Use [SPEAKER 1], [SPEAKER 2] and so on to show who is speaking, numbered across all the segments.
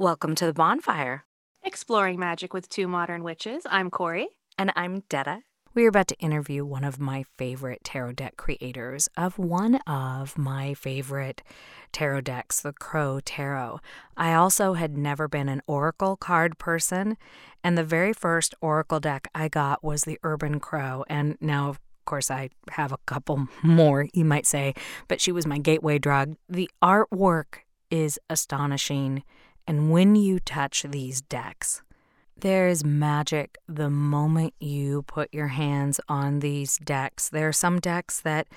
[SPEAKER 1] Welcome to the bonfire.
[SPEAKER 2] Exploring Magic with Two Modern Witches. I'm Corey.
[SPEAKER 1] And I'm Detta. We are about to interview one of my favorite tarot deck creators of one of my favorite tarot decks, the Crow Tarot. I also had never been an Oracle card person, and the very first Oracle deck I got was the Urban Crow. And now, of course, I have a couple more, you might say, but she was my gateway drug. The artwork is astonishing, and when you touch these decks, there is magic the moment you put your hands on these decks. There are some decks that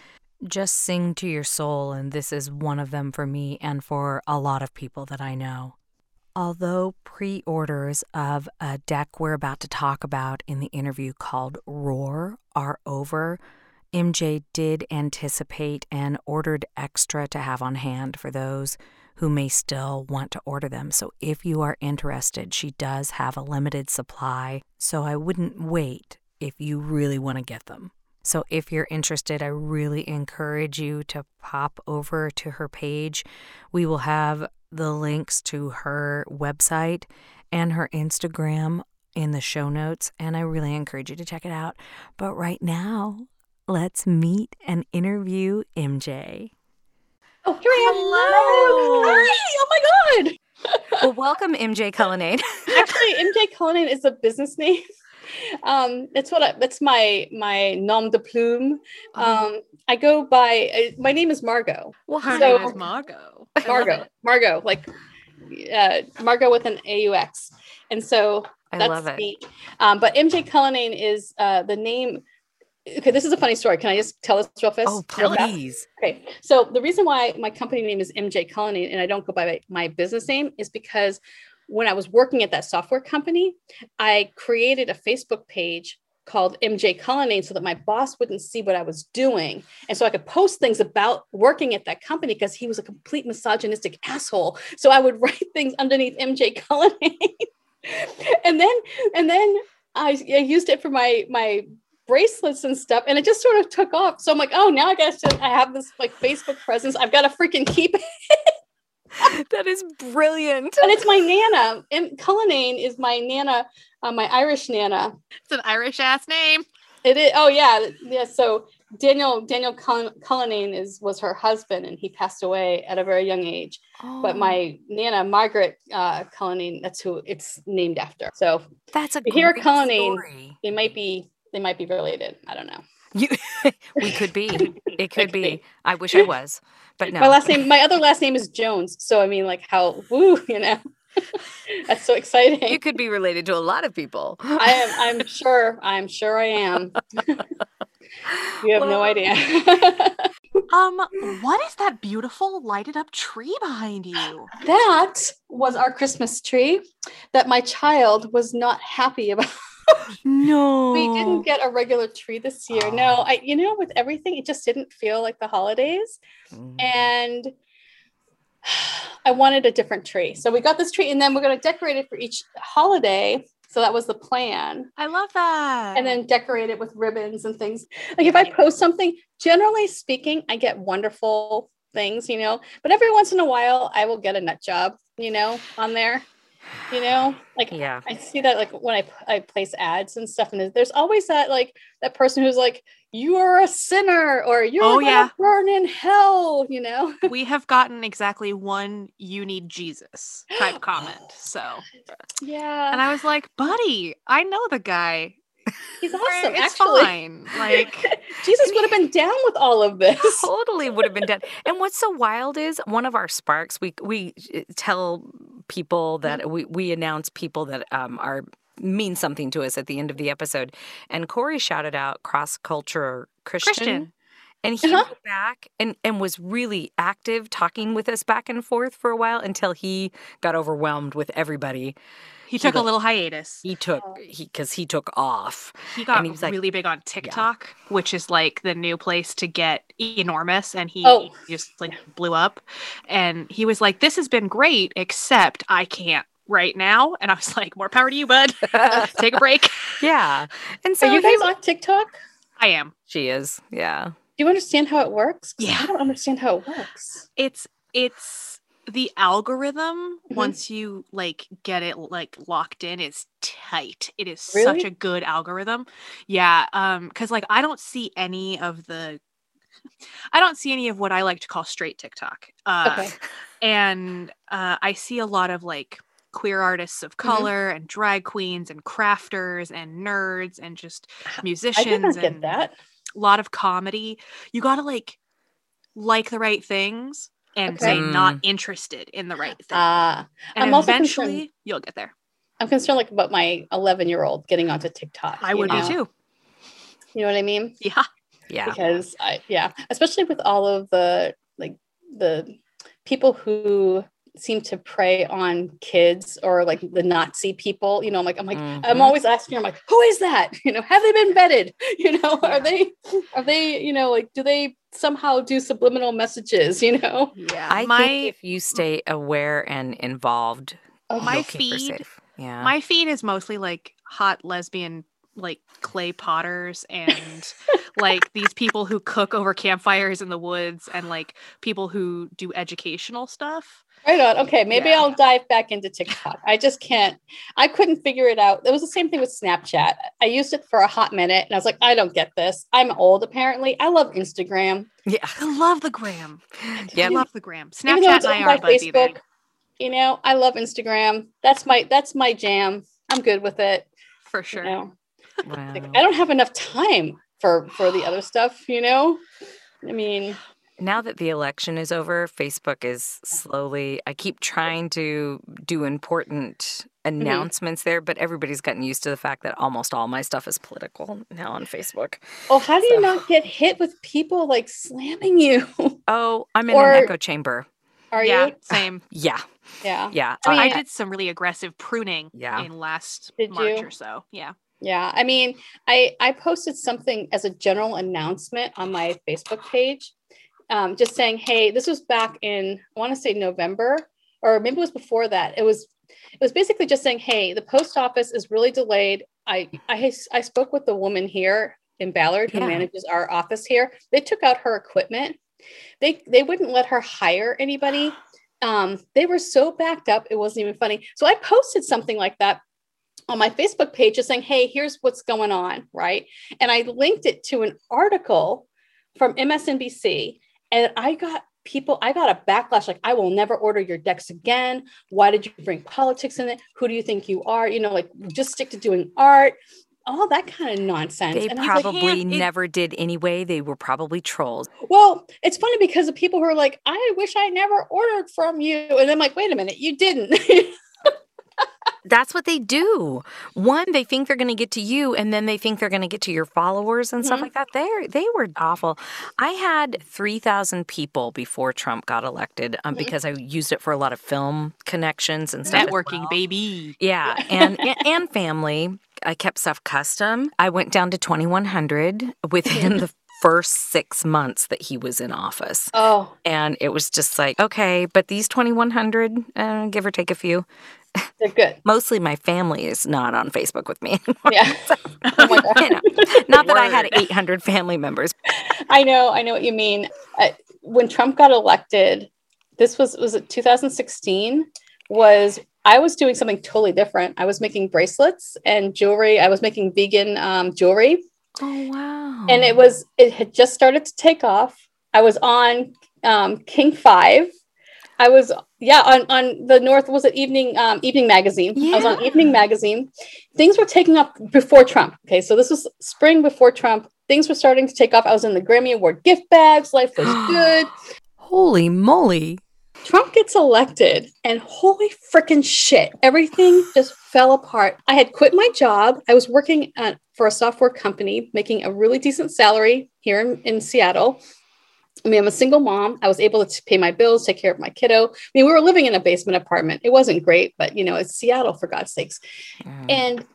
[SPEAKER 1] just sing to your soul, and this is one of them for me and for a lot of people that I know. Although pre orders of a deck we're about to talk about in the interview called Roar are over, MJ did anticipate and ordered extra to have on hand for those who may still want to order them. So if you are interested, she does have a limited supply. So I wouldn't wait if you really want to get them. So if you're interested, I really encourage you to pop over to her page. We will have the links to her website and her Instagram in the show notes, and I really encourage you to check it out. But right now, let's meet and interview MJ.
[SPEAKER 2] Oh, here I am. Hello. Hi. Oh my
[SPEAKER 1] God. well, welcome, MJ Cullinane.
[SPEAKER 2] Actually, MJ Cullinane is a business name. Um, it's what I, it's my my nom de plume. Oh. Um, I go by uh, my name is Margaux.
[SPEAKER 3] Well, her so, name is Margaux.
[SPEAKER 2] Margaux, Margaux, like uh, Margaux with an AUX, and so
[SPEAKER 1] I that's love it. Me.
[SPEAKER 2] Um, but MJ Cullinane is uh, the name okay this is a funny story. Can i just tell this real fast?
[SPEAKER 1] Oh please.
[SPEAKER 2] Okay so the reason why my company name is mj cullinane and i don't go by my business name is because when i was working at that software company i created a facebook page called mj cullinane so that my boss wouldn't see what i was doing. And so i could post things about working at that company because he was a complete misogynistic asshole. So i would write things underneath mj cullinane. And then and then I, I used it for my my bracelets and stuff and it just sort of took off. So i'm like oh now i guess i have this like facebook presence. I've got to freaking keep
[SPEAKER 1] it. That is brilliant.
[SPEAKER 2] And it's my nana. And cullinane is my nana uh, my irish nana.
[SPEAKER 3] It's an irish ass name.
[SPEAKER 2] It is oh yeah. Yeah so daniel daniel cullinane is was her husband and he passed away at a very young age. Oh. but my nana margaret uh, cullinane that's who it's named after. So
[SPEAKER 1] that's a
[SPEAKER 2] here cullinane story. it might be they might be related. I don't know.
[SPEAKER 1] You, we could be. It could, could be. be. I wish I was, but no.
[SPEAKER 2] My last name, my other last name is Jones. So I mean, like how woo, you know. That's so exciting.
[SPEAKER 1] You could be related to a lot of people.
[SPEAKER 2] I am. I'm sure. I'm sure I am. you have well, no idea.
[SPEAKER 3] um, what is that beautiful lighted up tree behind you?
[SPEAKER 2] That was our Christmas tree that my child was not happy about
[SPEAKER 1] no.
[SPEAKER 2] We didn't get a regular tree this year. Oh. No, I you know with everything it just didn't feel like the holidays. Mm. And I wanted a different tree. So we got this tree and then we're going to decorate it for each holiday. So that was the plan.
[SPEAKER 3] I love that.
[SPEAKER 2] And then decorate it with ribbons and things. Like if I post something, generally speaking, I get wonderful things, you know, but every once in a while I will get a nut job, you know, on there you know? Like
[SPEAKER 1] yeah.
[SPEAKER 2] I see that like when i i place ads and stuff and there's always that like that person who's like you are a sinner or you're oh, yeah. burn in hell you know?
[SPEAKER 3] We have gotten exactly one you need jesus type comment so.
[SPEAKER 2] Yeah.
[SPEAKER 3] And i was like buddy i know the guy
[SPEAKER 2] He's awesome.
[SPEAKER 3] It's
[SPEAKER 2] actually.
[SPEAKER 3] fine. Like
[SPEAKER 2] Jesus would have been down with all of this.
[SPEAKER 1] Totally would have been down. And what's so wild is one of our sparks. We we uh, tell people that mm-hmm. we we announce people that um, are mean something to us at the end of the episode. And Corey shouted out cross culture Christian. Christian. And he
[SPEAKER 2] Uh-huh.
[SPEAKER 1] wrote back and, and was really active talking with us back and forth for a while until he got overwhelmed with everybody.
[SPEAKER 3] He took a
[SPEAKER 1] got-
[SPEAKER 3] little hiatus.
[SPEAKER 1] He took
[SPEAKER 2] Oh.
[SPEAKER 1] he because he took off.
[SPEAKER 3] He got
[SPEAKER 1] he was like-
[SPEAKER 3] really big on TikTok, which is like the new place to get enormous. And he
[SPEAKER 2] Oh.
[SPEAKER 3] just like blew up. And he was like, This has been great, except I can't right now. And I was like, More power to you, bud. Take a break.
[SPEAKER 1] yeah. And so
[SPEAKER 2] Are you
[SPEAKER 1] he-
[SPEAKER 2] guys on TikTok?
[SPEAKER 3] I am.
[SPEAKER 1] she is. Yeah.
[SPEAKER 2] Do you understand how it works?
[SPEAKER 3] Yeah.
[SPEAKER 2] I don't understand how it works.
[SPEAKER 3] It's it's the algorithm
[SPEAKER 2] Mhm.
[SPEAKER 3] once you like get it like locked in is tight it is such a good algorithm yeah um because like i don't see any of the i don't see any of what i like to call straight tiktok uh
[SPEAKER 2] Okay.
[SPEAKER 3] and uh i see a lot of like queer artists of
[SPEAKER 2] Mhm.
[SPEAKER 3] color and drag queens and crafters and nerds and just musicians and
[SPEAKER 2] get that.
[SPEAKER 3] a lot of comedy. You got to like like the right things and say not interested in the right thing.
[SPEAKER 2] Uh,
[SPEAKER 3] and
[SPEAKER 2] I'm also
[SPEAKER 3] eventually
[SPEAKER 2] concerned-
[SPEAKER 3] you'll get there.
[SPEAKER 2] I'm concerned like about my 11 year old getting onto TikTok.
[SPEAKER 3] I would
[SPEAKER 2] know?
[SPEAKER 3] be too.
[SPEAKER 2] You know what I mean?
[SPEAKER 3] Yeah.
[SPEAKER 1] Yeah.
[SPEAKER 2] because I yeah, especially with all of the like the people who seem to prey on kids or like the Nazi people, you know, I'm like I'm like I'm
[SPEAKER 1] Mhm.
[SPEAKER 2] always asking I'm like, who is that? You know, have they been vetted? You know,
[SPEAKER 3] Yeah.
[SPEAKER 2] are they are they, you know, like do they somehow do subliminal messages, you know?
[SPEAKER 3] Yeah.
[SPEAKER 1] I
[SPEAKER 3] my
[SPEAKER 1] think if you stay aware and involved,
[SPEAKER 2] Oh,
[SPEAKER 3] My
[SPEAKER 1] you'll keep her
[SPEAKER 3] feed-
[SPEAKER 1] safe. Yeah.
[SPEAKER 3] my feed is mostly like hot lesbian like clay potters and like these people who cook over campfires in the woods and like people who do educational stuff.
[SPEAKER 2] Right on. Okay, maybe
[SPEAKER 3] Yeah.
[SPEAKER 2] I'll dive back into TikTok. I just can't. I couldn't figure it out. It was the same thing with Snapchat. I used it for a hot minute, and I was like, I don't get this. I'm old, apparently. I love Instagram.
[SPEAKER 1] yeah.
[SPEAKER 3] I love the gram.
[SPEAKER 1] Yeah.
[SPEAKER 3] I love the gram. Snapchat and I are
[SPEAKER 2] Facebook, you know, I love Instagram. That's my that's my jam. I'm good with it.
[SPEAKER 3] For
[SPEAKER 2] You
[SPEAKER 3] sure.
[SPEAKER 2] know,
[SPEAKER 1] Wow.
[SPEAKER 2] like I don't have enough time for for the other stuff. You know, I mean,
[SPEAKER 1] now that the election is over, Facebook is slowly. I keep trying to do important
[SPEAKER 2] Mm-hmm.
[SPEAKER 1] announcements there, but everybody's gotten used to the fact that almost all my stuff is political now on Facebook.
[SPEAKER 2] oh, how do you not get hit with people like slamming you?
[SPEAKER 1] Oh, I'm in
[SPEAKER 2] Or-
[SPEAKER 1] an echo chamber.
[SPEAKER 2] Are
[SPEAKER 3] yeah,
[SPEAKER 2] you?
[SPEAKER 3] same.
[SPEAKER 1] Yeah,
[SPEAKER 2] Yeah.
[SPEAKER 1] yeah.
[SPEAKER 2] I mean,
[SPEAKER 3] I
[SPEAKER 1] I-
[SPEAKER 3] did some really aggressive pruning
[SPEAKER 1] Yeah.
[SPEAKER 3] in last
[SPEAKER 2] Did
[SPEAKER 3] March
[SPEAKER 2] you?
[SPEAKER 3] or so. Yeah.
[SPEAKER 2] Yeah, I mean, I I posted something as a general announcement on my Facebook page, um, just saying, hey, this was back in I want to say November, or maybe it was before that. It was it was basically just saying, hey, the post office is really delayed. I I I spoke with the woman here in Ballard who
[SPEAKER 1] Yeah.
[SPEAKER 2] manages our office here. They took out her equipment. They they wouldn't let her hire anybody. Um, they were so backed up, it wasn't even funny. So I posted something like that on my Facebook page just saying, hey, here's what's going on, right? And I linked it to an article from MSNBC, and I got people, I got a backlash like, I will never order your decks again. Why did you bring politics in it? Who do you think you are? You know, like just stick to doing art, all that kind of nonsense.
[SPEAKER 1] They
[SPEAKER 2] And was like,
[SPEAKER 1] probably
[SPEAKER 3] "Can't- it-
[SPEAKER 1] never did anyway. They were probably trolls.
[SPEAKER 2] well, it's funny because the people who are like, I wish I never ordered from you. And I'm like, wait a minute, you didn't.
[SPEAKER 1] That's what they do. One, they think they're going to get to you, and then they think they're going to get to your followers and stuff
[SPEAKER 2] Mhm.
[SPEAKER 1] like that. They they were awful. I had three thousand people before Trump got elected um,
[SPEAKER 2] Mhm.
[SPEAKER 1] because I used it for a lot of film connections and stuff.
[SPEAKER 3] Networking,
[SPEAKER 1] well.
[SPEAKER 3] baby.
[SPEAKER 1] Yeah, and and- and family. I kept stuff custom. I went down to twenty one hundred within the first six months that he was in office,
[SPEAKER 2] oh,
[SPEAKER 1] and it was just like okay, but these twenty one hundred, uh, give or take a few.
[SPEAKER 2] They're good.
[SPEAKER 1] Mostly my family is not on Facebook with me anymore.
[SPEAKER 2] Yeah. Oh.
[SPEAKER 1] You know, not that I had 800 family members.
[SPEAKER 2] I know, I know what you mean. Uh, when Trump got elected, this was was it 2016? Was I was doing something totally different. I was making bracelets and jewelry. I was making vegan um, jewelry,
[SPEAKER 1] Oh wow!
[SPEAKER 2] and it was it had just started to take off. I was on um, King Five. I was yeah on on the North was it evening um, evening magazine. I was on evening magazine. Things were taking up before Trump. Okay, so this was spring before Trump. Things were starting to take off. I was in the Grammy Award gift bags. Life was good.
[SPEAKER 1] holy moly!
[SPEAKER 2] Trump gets elected, and holy freaking shit, everything just fell apart. I had quit my job. I was working at, for a software company making a really decent salary here in, in Seattle. I mean, I'm a single mom. I was able to pay my bills, take care of my kiddo. I mean, we were living in a basement apartment. It wasn't great, but you know, it's Seattle for God's sakes. Mm. And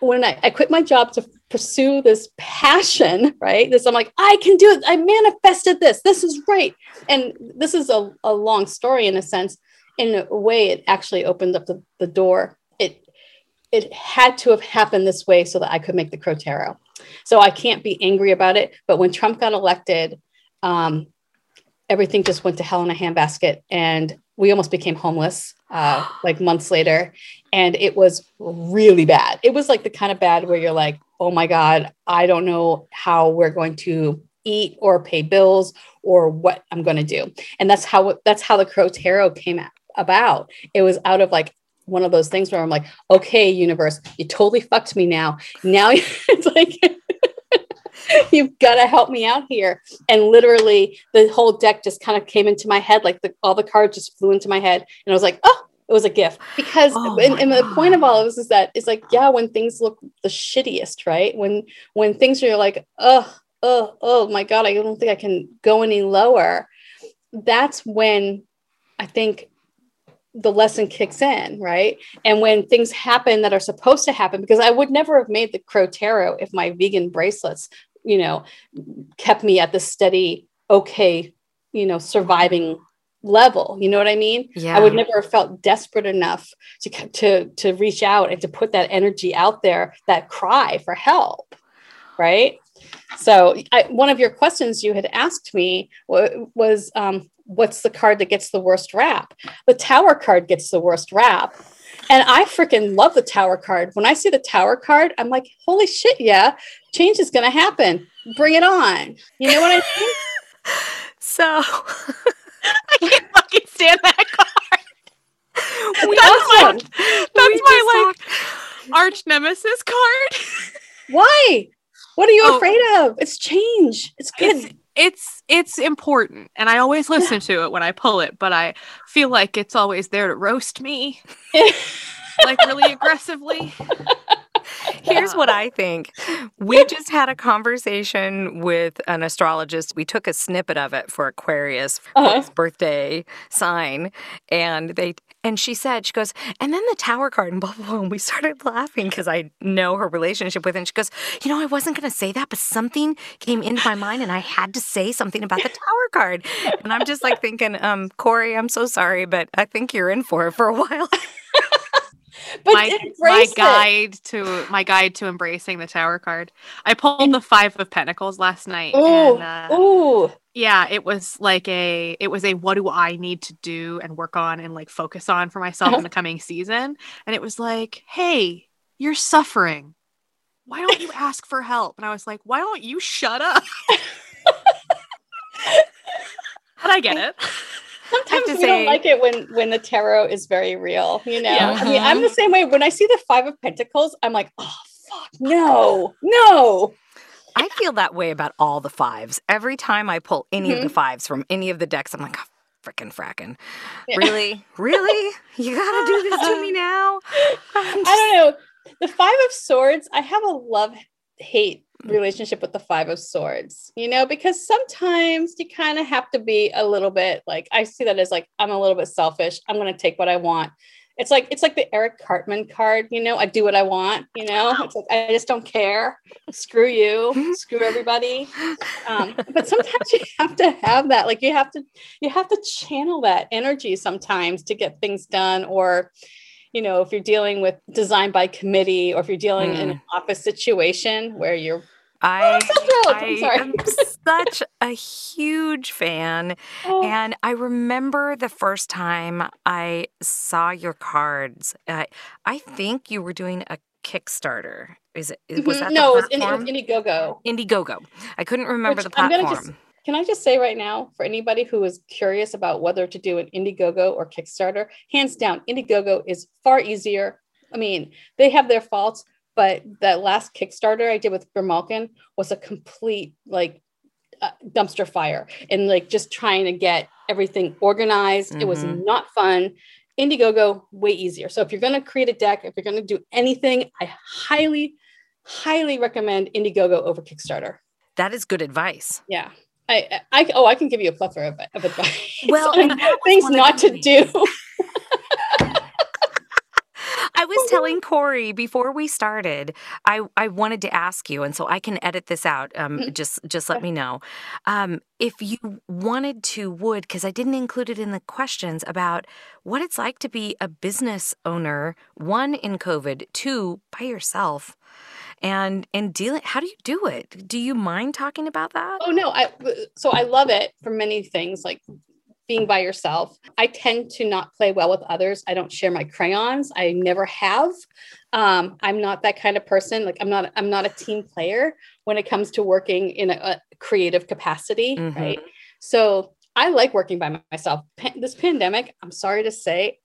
[SPEAKER 2] when I, I quit my job to pursue this passion, right? This, I'm like, I can do it. I manifested this. This is right. And this is a, a long story in a sense. In a way, it actually opened up the, the door. It it had to have happened this way so that I could make the Crow Tarot. So I can't be angry about it. But when Trump got elected, um, everything just went to hell in a handbasket. And we almost became homeless uh, like months later. And it was really bad. It was like the kind of bad where you're like, oh my God, I don't know how we're going to eat or pay bills or what I'm going to do. And that's how that's how the Crow Tarot came about. It was out of like one of those things where I'm like, okay, universe, you totally fucked me now. Now it's like you've got to help me out here. And literally, the whole deck just kind of came into my head, like the, all the cards just flew into my head, and I was like, oh, it was a gift. Because oh and, and, the point of all of this is that it's like yeah when things look the shittiest right? When when things are like oh oh oh my god i don't think i can go any lower. That's when i think the lesson kicks in, right? And when things happen that are supposed to happen, because I would never have made the Crow Tarot if my vegan bracelets, you know, kept me at the steady, okay, you know, surviving level. You know what I mean? Yeah. I would never have felt desperate enough to to to reach out and to put that energy out there, that cry for help, right? So, I, one of your questions you had asked me was, um, what's the card that gets the worst rap? The tower card gets the worst rap. And I freaking love the tower card. When I see the tower card, I'm like, holy shit, yeah, change is going to happen. Bring it on. You know what I mean?
[SPEAKER 1] so
[SPEAKER 3] I can't fucking stand that card. We that's my, that's my like arch nemesis card.
[SPEAKER 2] Why? What are you oh, afraid of? It's change. It's good.
[SPEAKER 3] It's, it's it's important. And i always listen to it when i pull it but i feel like it's always there to roast me like really aggressively
[SPEAKER 1] Here's what I think. We just had a conversation with an astrologist. We took a snippet of it for Aquarius for uh-huh. his birthday sign, and they and she said, she goes, and then the tower card and blah blah blah. And we started laughing because I know her relationship with him. She goes, you know, I wasn't gonna say that, but something came into my mind and I had to say something about the tower card. And I'm just like thinking, um, Corey, I'm so sorry, but I think you're in for it for a while.
[SPEAKER 3] but my, my guide to my guide to embracing the tower card. I pulled the five of pentacles last night.
[SPEAKER 2] Oh, uh, ooh.
[SPEAKER 3] Yeah, it was like a it was a what do I need to do and work on and like focus on for myself in the coming season. And it was like, hey, you're suffering. Why don't you ask for help? And I was like, why don't you shut up? but I get it.
[SPEAKER 2] Sometimes we say, don't like it when when the tarot is very real, you know. Yeah. I mean, I'm the same way. When I see the five of pentacles, I'm like, oh fuck, no, no.
[SPEAKER 1] I feel that way about all the fives. Every time I pull any mm-hmm. of the mm-hmm. fives from any of the decks, I'm like, oh, frickin' frackin'. Yeah. Really? really? You gotta do this to me now?
[SPEAKER 2] Just... I don't know. The five of swords, I have a love hate relationship with the five of swords you know because sometimes you kind of have to be a little bit like i see that as like i'm a little bit selfish i'm going to take what i want. It's like it's like the eric cartman card you know i do what i want you know? It's like i just don't care. Screw you. Screw everybody. Um, but sometimes you have to have that like you have to you have to channel that energy sometimes to get things done or you know, if you're dealing with design by committee or if you're dealing mm. in an office situation where you're
[SPEAKER 1] I, oh, I am such a huge fan. Oh. And I remember the first time I saw your cards. Uh, I think you were doing a Kickstarter. Is it? Was mm-hmm. that
[SPEAKER 2] no?
[SPEAKER 1] it
[SPEAKER 2] was Indiegogo.
[SPEAKER 1] Indiegogo. I couldn't remember Which the platform.
[SPEAKER 2] Can I just say right now, for anybody who is curious about whether to do an Indiegogo or Kickstarter, hands down, Indiegogo is far easier. I mean, they have their faults, but that last Kickstarter I did with Grimalkin was a complete like uh, dumpster fire and like just trying to get everything organized. Mm-hmm. It was mm-hmm. not fun. Indiegogo, way easier. So if you're going to create a deck, if you're going to do anything, I highly highly recommend Indiegogo over Kickstarter.
[SPEAKER 1] That is good advice.
[SPEAKER 2] Yeah. I, I oh I can give you a plethora of, of advice.
[SPEAKER 1] Well,
[SPEAKER 2] things not to do.
[SPEAKER 1] I was telling Corey before we started, I, I wanted to ask you, and so I can edit this out. Um, mm-hmm. just just let me know um, if you wanted to would because I didn't include it in the questions about what it's like to be a business owner. One in COVID, two by yourself and and dealing how do you do it do you mind talking about that
[SPEAKER 2] oh no i so i love it for many things like being by yourself. I tend to not play well with others. I don't share my crayons. I never have. Um, I'm not that kind of person. Like I'm not. I'm not a team player when it comes to working in a, a creative capacity. Mm-hmm. Right. So I like working by myself. this pandemic, I'm sorry to say,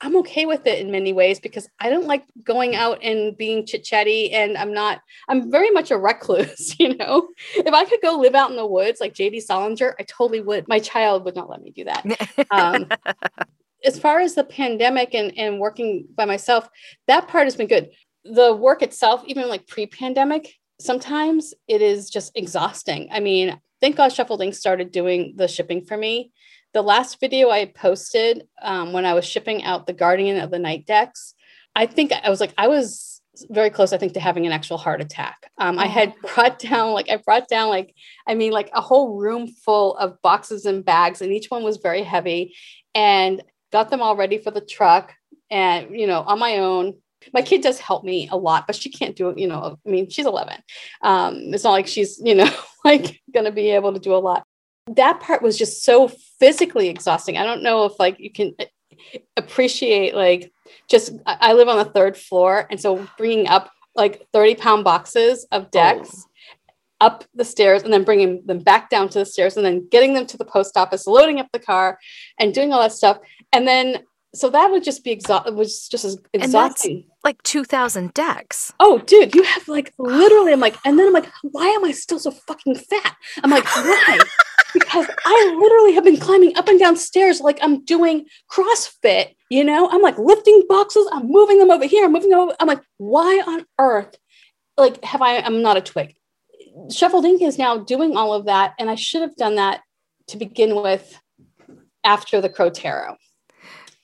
[SPEAKER 2] I'm okay with it in many ways because I don't like going out and being chit chatty. And I'm not, I'm very much a recluse, you know? If I could go live out in the woods like JD Salinger, I totally would. My child would not let me do that. Um, as far as the pandemic and, and working by myself, that part has been good. The work itself, even like pre pandemic, sometimes it is just exhausting. I mean, thank God Shuffled Ink started doing the shipping for me the last video I posted um, when I was shipping out the Guardian of the Night decks, I think I was like, I was very close, I think, to having an actual heart attack. Um, I had oh. brought down, like, I brought down, like, I mean, like a whole room full of boxes and bags, and each one was very heavy, and got them all ready for the truck. And, you know, on my own, my kid does help me a lot, but she can't do it. You know, I mean, she's 11. Um, it's not like she's, you know, like going to be able to do a lot that part was just so physically exhausting. I don't know if like you can appreciate like just I live on the third floor, and so bringing up like 30 pound boxes of decks. Oh. Up the stairs and then bringing them back down to the stairs and then getting them to the post office, loading up the car and doing all that stuff. And then so that would just be exhausting. Was just as exhausting.
[SPEAKER 1] Like two thousand decks.
[SPEAKER 2] Oh, dude, you have like literally. I'm like, and then I'm like, why am I still so fucking fat? I'm like, why? because I literally have been climbing up and down stairs like I'm doing CrossFit. You know, I'm like lifting boxes, I'm moving them over here, I'm moving over. I'm like, why on earth? Like, have I? I'm not a twig. Shuffled Ink is now doing all of that, and I should have done that to begin with after the Crow Tarot.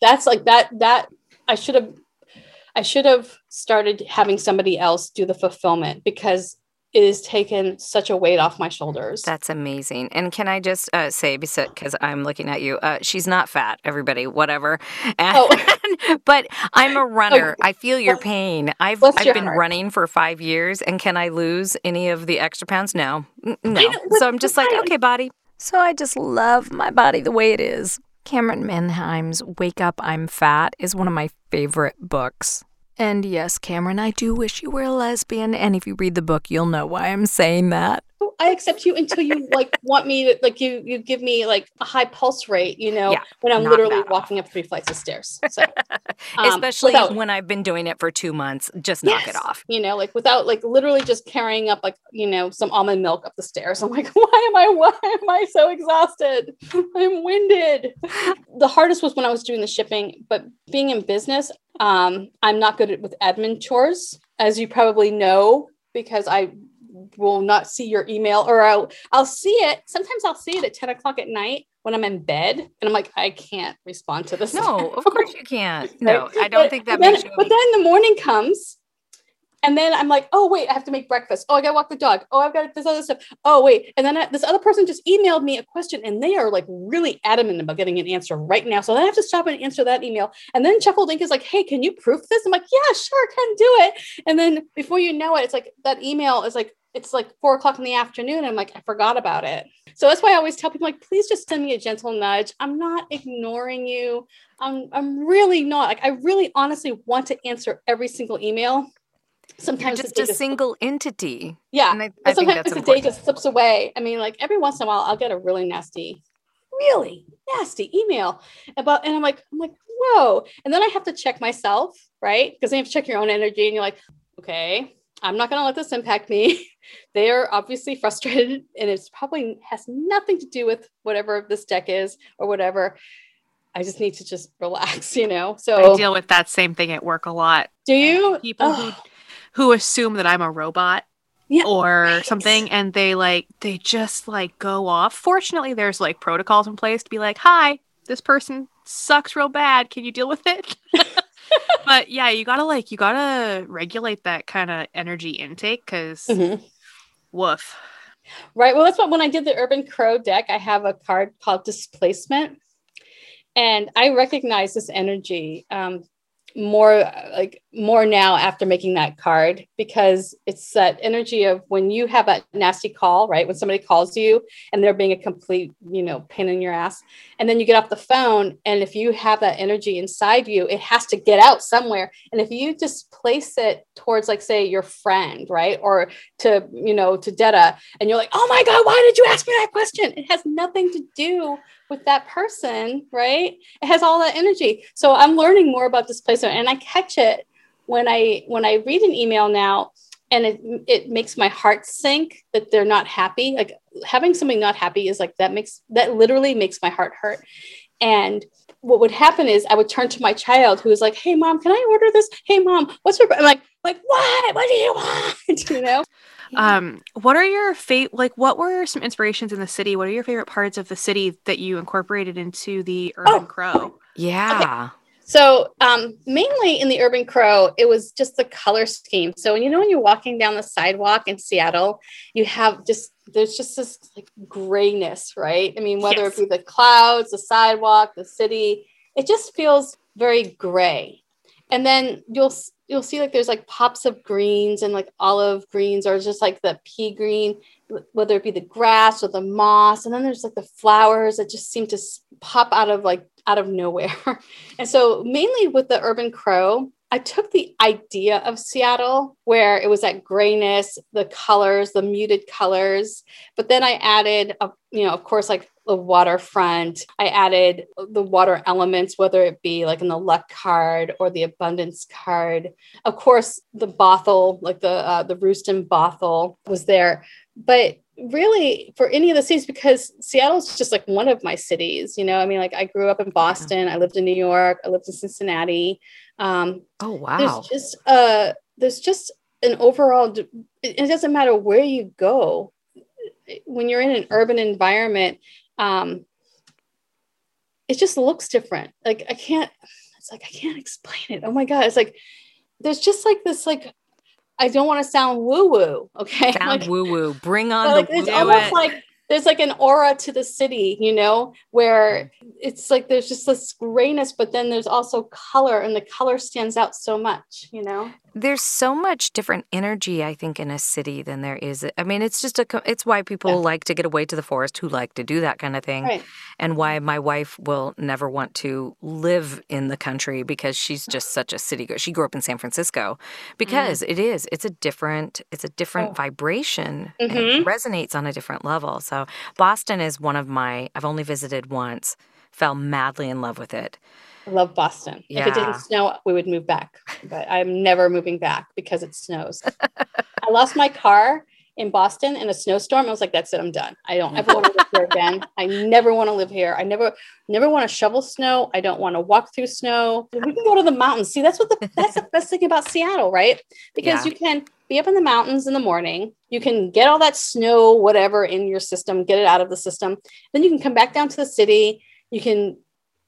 [SPEAKER 2] That's like that. That I should have. I should have started having somebody else do the fulfillment because it has taken such a weight off my shoulders.
[SPEAKER 1] That's amazing. And can I just uh, say, because I'm looking at you, uh, she's not fat, everybody, whatever. And, oh. but I'm a runner. Oh. I feel your pain. I've, I've been heart. running for five years. And can I lose any of the extra pounds? No. No. So I'm just like, okay, body. So I just love my body the way it is. Camryn Manheim's Wake Up, I'm Fat is one of my favorite books. And yes, Cameron, I do wish you were a lesbian. And if you read the book, you'll know why I'm saying that.
[SPEAKER 2] I accept you until you like want me to like you you give me like a high pulse rate, you know, yeah, when I'm literally walking off. up three flights of stairs. So
[SPEAKER 1] um, especially without, when I've been doing it for two months, just knock yes, it off.
[SPEAKER 2] You know, like without like literally just carrying up like, you know, some almond milk up the stairs. I'm like, why am I why am I so exhausted? I'm winded. The hardest was when I was doing the shipping, but being in business, um, I'm not good at with admin chores, as you probably know, because I will not see your email or I'll I'll see it. Sometimes I'll see it at 10 o'clock at night when I'm in bed and I'm like, I can't respond to this.
[SPEAKER 1] No, of course you can't. No, I don't
[SPEAKER 2] but,
[SPEAKER 1] think that
[SPEAKER 2] then, But then the morning comes and then I'm like, oh, wait, I have to make breakfast. Oh, I got to walk the dog. Oh, I've got this other stuff. Oh, wait. And then I, this other person just emailed me a question and they are like really adamant about getting an answer right now. So then I have to stop and answer that email. And then Shuffled Ink is like, hey, can you proof this? I'm like, yeah, sure, can do it. And then before you know it, it's like that email is like, it's like four o'clock in the afternoon. I'm like, I forgot about it. So that's why I always tell people, like, please just send me a gentle nudge. I'm not ignoring you. I'm, I'm really not. Like, I really honestly want to answer every single email
[SPEAKER 1] sometimes You're just a single entity.
[SPEAKER 2] Yeah. And I, I sometimes the day just slips away. I mean, like every once in a while, I'll get a really nasty, really nasty email about, and I'm like, I'm like, whoa. And then I have to check myself, right? Because you have to check your own energy, and you're like, okay, I'm not going to let this impact me. they are obviously frustrated, and it's probably has nothing to do with whatever this deck is or whatever. I just need to just relax, you know. So
[SPEAKER 3] I deal with that same thing at work a lot.
[SPEAKER 2] Do you?
[SPEAKER 3] People who who assume that I'm a robot
[SPEAKER 2] Yeah,
[SPEAKER 3] or
[SPEAKER 2] right.
[SPEAKER 3] something and they like they just like go off. Fortunately, there's like protocols in place to be like, "Hi, this person sucks real bad. Can you deal with it?" but yeah, you got to like you got to regulate that kind of energy intake cuz
[SPEAKER 2] Mhm.
[SPEAKER 3] woof.
[SPEAKER 2] Right. Well, that's what when I did the Urban Crow deck, I have a card called Displacement. And I recognize this energy um, more like more now after making that card because it's that energy of when you have a nasty call, right? When somebody calls you and they're being a complete, you know, pain in your ass. And then you get off the phone. And if you have that energy inside you, it has to get out somewhere. And if you just place it towards, like, say, your friend, right? Or to, you know, to Detta, and you're like, oh my God, why did you ask me that question? It has nothing to do with that person, right? It has all that energy. So I'm learning more about displacement and I catch it when I when I read an email now and it it makes my heart sink that they're not happy. Like having somebody not happy is like that makes that literally makes my heart hurt. And what would happen is I would turn to my child who was like, "Hey mom, can I order this? Hey mom, what's your?" I'm like, "Like what? What do you want?" you know.
[SPEAKER 3] Um, what are your favorite? Like, what were some inspirations in the city? What are your favorite parts of the city that you incorporated into the Urban
[SPEAKER 2] Oh.
[SPEAKER 3] Crow?
[SPEAKER 1] Yeah.
[SPEAKER 2] So um, mainly in the Urban Crow, it was just the color scheme. So you know when you're walking down the sidewalk in Seattle, you have just there's just this like grayness, right? I mean, whether
[SPEAKER 3] Yes.
[SPEAKER 2] it be the clouds, the sidewalk, the city, it just feels very gray. And then you'll you'll see like there's like pops of greens and like olive greens or just like the pea green, whether it be the grass or the moss. And then there's like the flowers that just seem to pop out of like out of nowhere. And so, mainly with the Urban Crow, I took the idea of Seattle where it was that grayness, the colors, the muted colors, but then I added, a, you know, of course, like the waterfront. I added the water elements, whether it be like in the luck card or the abundance card. Of course, the Bothell, like the uh, the Rooston Bothell, was there, but really for any of the cities because Seattle's just like one of my cities. You know, I mean, like I grew up in Boston, I lived in New York, I lived in Cincinnati. Um,
[SPEAKER 1] Oh wow.
[SPEAKER 2] there's just uh, there's just an overall. It doesn't matter where you go when you're in an urban environment. Um, it just looks different. Like I can't. It's like I can't explain it. Oh my god! It's like there's just like this like. I don't want to sound woo woo, okay?
[SPEAKER 1] Sound
[SPEAKER 2] Like-
[SPEAKER 1] woo woo. Bring on
[SPEAKER 2] like
[SPEAKER 1] the
[SPEAKER 2] it's almost
[SPEAKER 3] it.
[SPEAKER 2] like there's like an aura to the city, you know, where it's like there's just this grayness, but then there's also color, and the color stands out so much, you know.
[SPEAKER 1] There's so much different energy, I think, in a city than there is. I mean, it's just a. It's why people
[SPEAKER 2] Yeah.
[SPEAKER 1] like to get away to the forest, who like to do that kind of thing,
[SPEAKER 2] Right.
[SPEAKER 1] and why my wife will never want to live in the country because she's just such a city girl. She grew up in San Francisco because it is. It's a different. It's a different
[SPEAKER 2] Oh.
[SPEAKER 1] vibration. and
[SPEAKER 2] Mhm.
[SPEAKER 1] It resonates on a different level. So Boston is one of my. I've only visited once. Fell madly in love with it.
[SPEAKER 2] I love Boston. If it didn't snow, we would move back, but I'm never moving back because it snows. I lost my car in Boston in a snowstorm. I was like, that's it, I'm done. I don't ever want to live here again. I never want to live here. I never, never want to shovel snow. I don't want to walk through snow. We can go to the mountains. See, that's what the that's the best thing about Seattle, right? Because
[SPEAKER 1] Yeah.
[SPEAKER 2] you can be up in the mountains in the morning. You can get all that snow, whatever, in your system, get it out of the system. Then you can come back down to the city. You can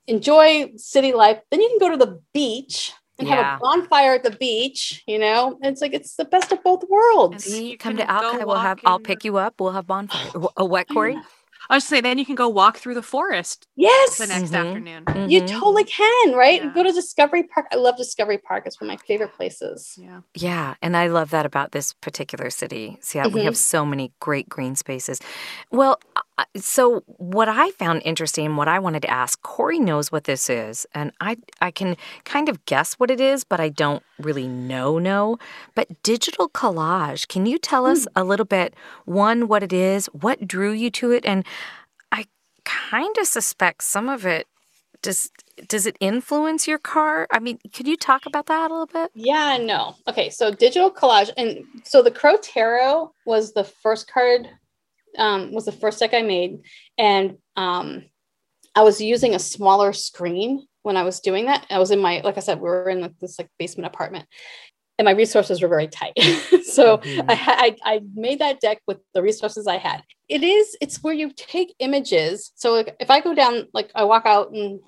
[SPEAKER 2] enjoy city life. Then you can go to the beach and
[SPEAKER 1] Yeah.
[SPEAKER 2] have a bonfire at the beach. You know, it's like it's the best of both worlds.
[SPEAKER 3] And-
[SPEAKER 1] You
[SPEAKER 3] You
[SPEAKER 1] come to Alki, we'll have.
[SPEAKER 3] walk
[SPEAKER 1] I'll pick you up. We'll have bonfire. A what, Corey?
[SPEAKER 3] I was just saying, then you can go walk through the forest
[SPEAKER 2] Yes,
[SPEAKER 3] the next
[SPEAKER 1] Mhm.
[SPEAKER 3] afternoon.
[SPEAKER 2] you
[SPEAKER 1] Mhm.
[SPEAKER 2] totally can. Right,
[SPEAKER 3] Yeah.
[SPEAKER 2] go to Discovery Park. I love Discovery Park. It's one of my favorite places.
[SPEAKER 3] Yeah.
[SPEAKER 1] Yeah, and I love that about this particular city. Seattle, we have so many great green spaces. Well, so what I found interesting, what I wanted to ask, Corey knows what this is, and I I can kind of guess what it is, but I don't really know. No, but digital collage. Can you tell us hmm. a little bit? One, what it is, what drew you to it, and I kind of suspect some of it. Does does it influence your car? I mean, could you talk about that a little bit?
[SPEAKER 2] Yeah, no. Okay, so digital collage, and so the Crow Tarot was the first card, um, was the first deck I made, and um, I was using a smaller screen when I was doing that. I was in my, like I said, we were in like, this like basement apartment, and my resources were very tight. so
[SPEAKER 4] Mhm.
[SPEAKER 2] I, I I made that deck with the resources I had. It is it's where you take images. So like if I go down like I walk out and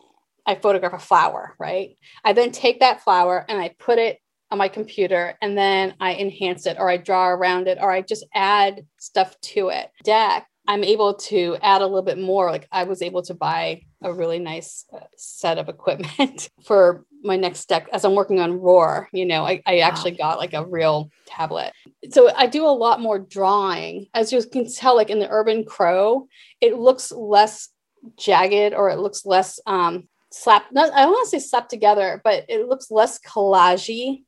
[SPEAKER 2] I photograph a flower, right? I then take that flower and I put it on my computer and then I enhance it or I draw around it or I just add stuff to it. Deck, I'm able to add a little bit more. Like I was able to buy a really nice uh, set of equipment for my next deck as I'm working on Roar. You know, I, I actually got like a real tablet. So I do a lot more drawing. As you can tell, like in the Urban Crow, it looks less jagged or it looks less um slap not I don't want to say slapped together, but it looks less collagey.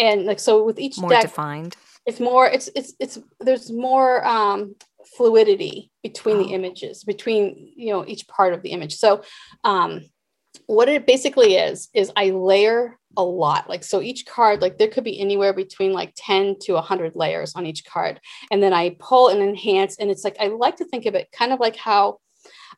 [SPEAKER 2] And like so with each
[SPEAKER 1] More
[SPEAKER 2] deck,
[SPEAKER 1] defined.
[SPEAKER 2] it's more it's it's it's there's more um fluidity between the
[SPEAKER 1] Oh.
[SPEAKER 2] images between you know each part of the image so um what it basically is is i layer a lot like so each card like there could be anywhere between like 10 to 100 layers on each card and then i pull and enhance and it's like i like to think of it kind of like how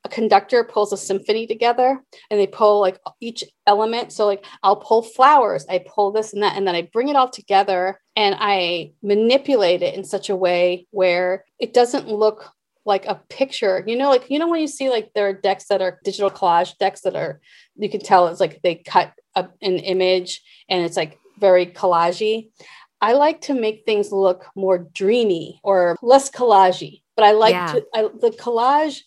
[SPEAKER 2] a conductor pulls a symphony together and they pull like each element. So like I'll pull flowers, I pull this and that, and then I bring it all together and I manipulate it in such a way where it doesn't look like a picture. You know, like you know when you see like there are decks that are digital collage decks that are you can tell it's like they cut a, an image and it's like very collagey. I like to make things look more dreamy or less collagey, but I like
[SPEAKER 1] Yeah.
[SPEAKER 2] to I, the collage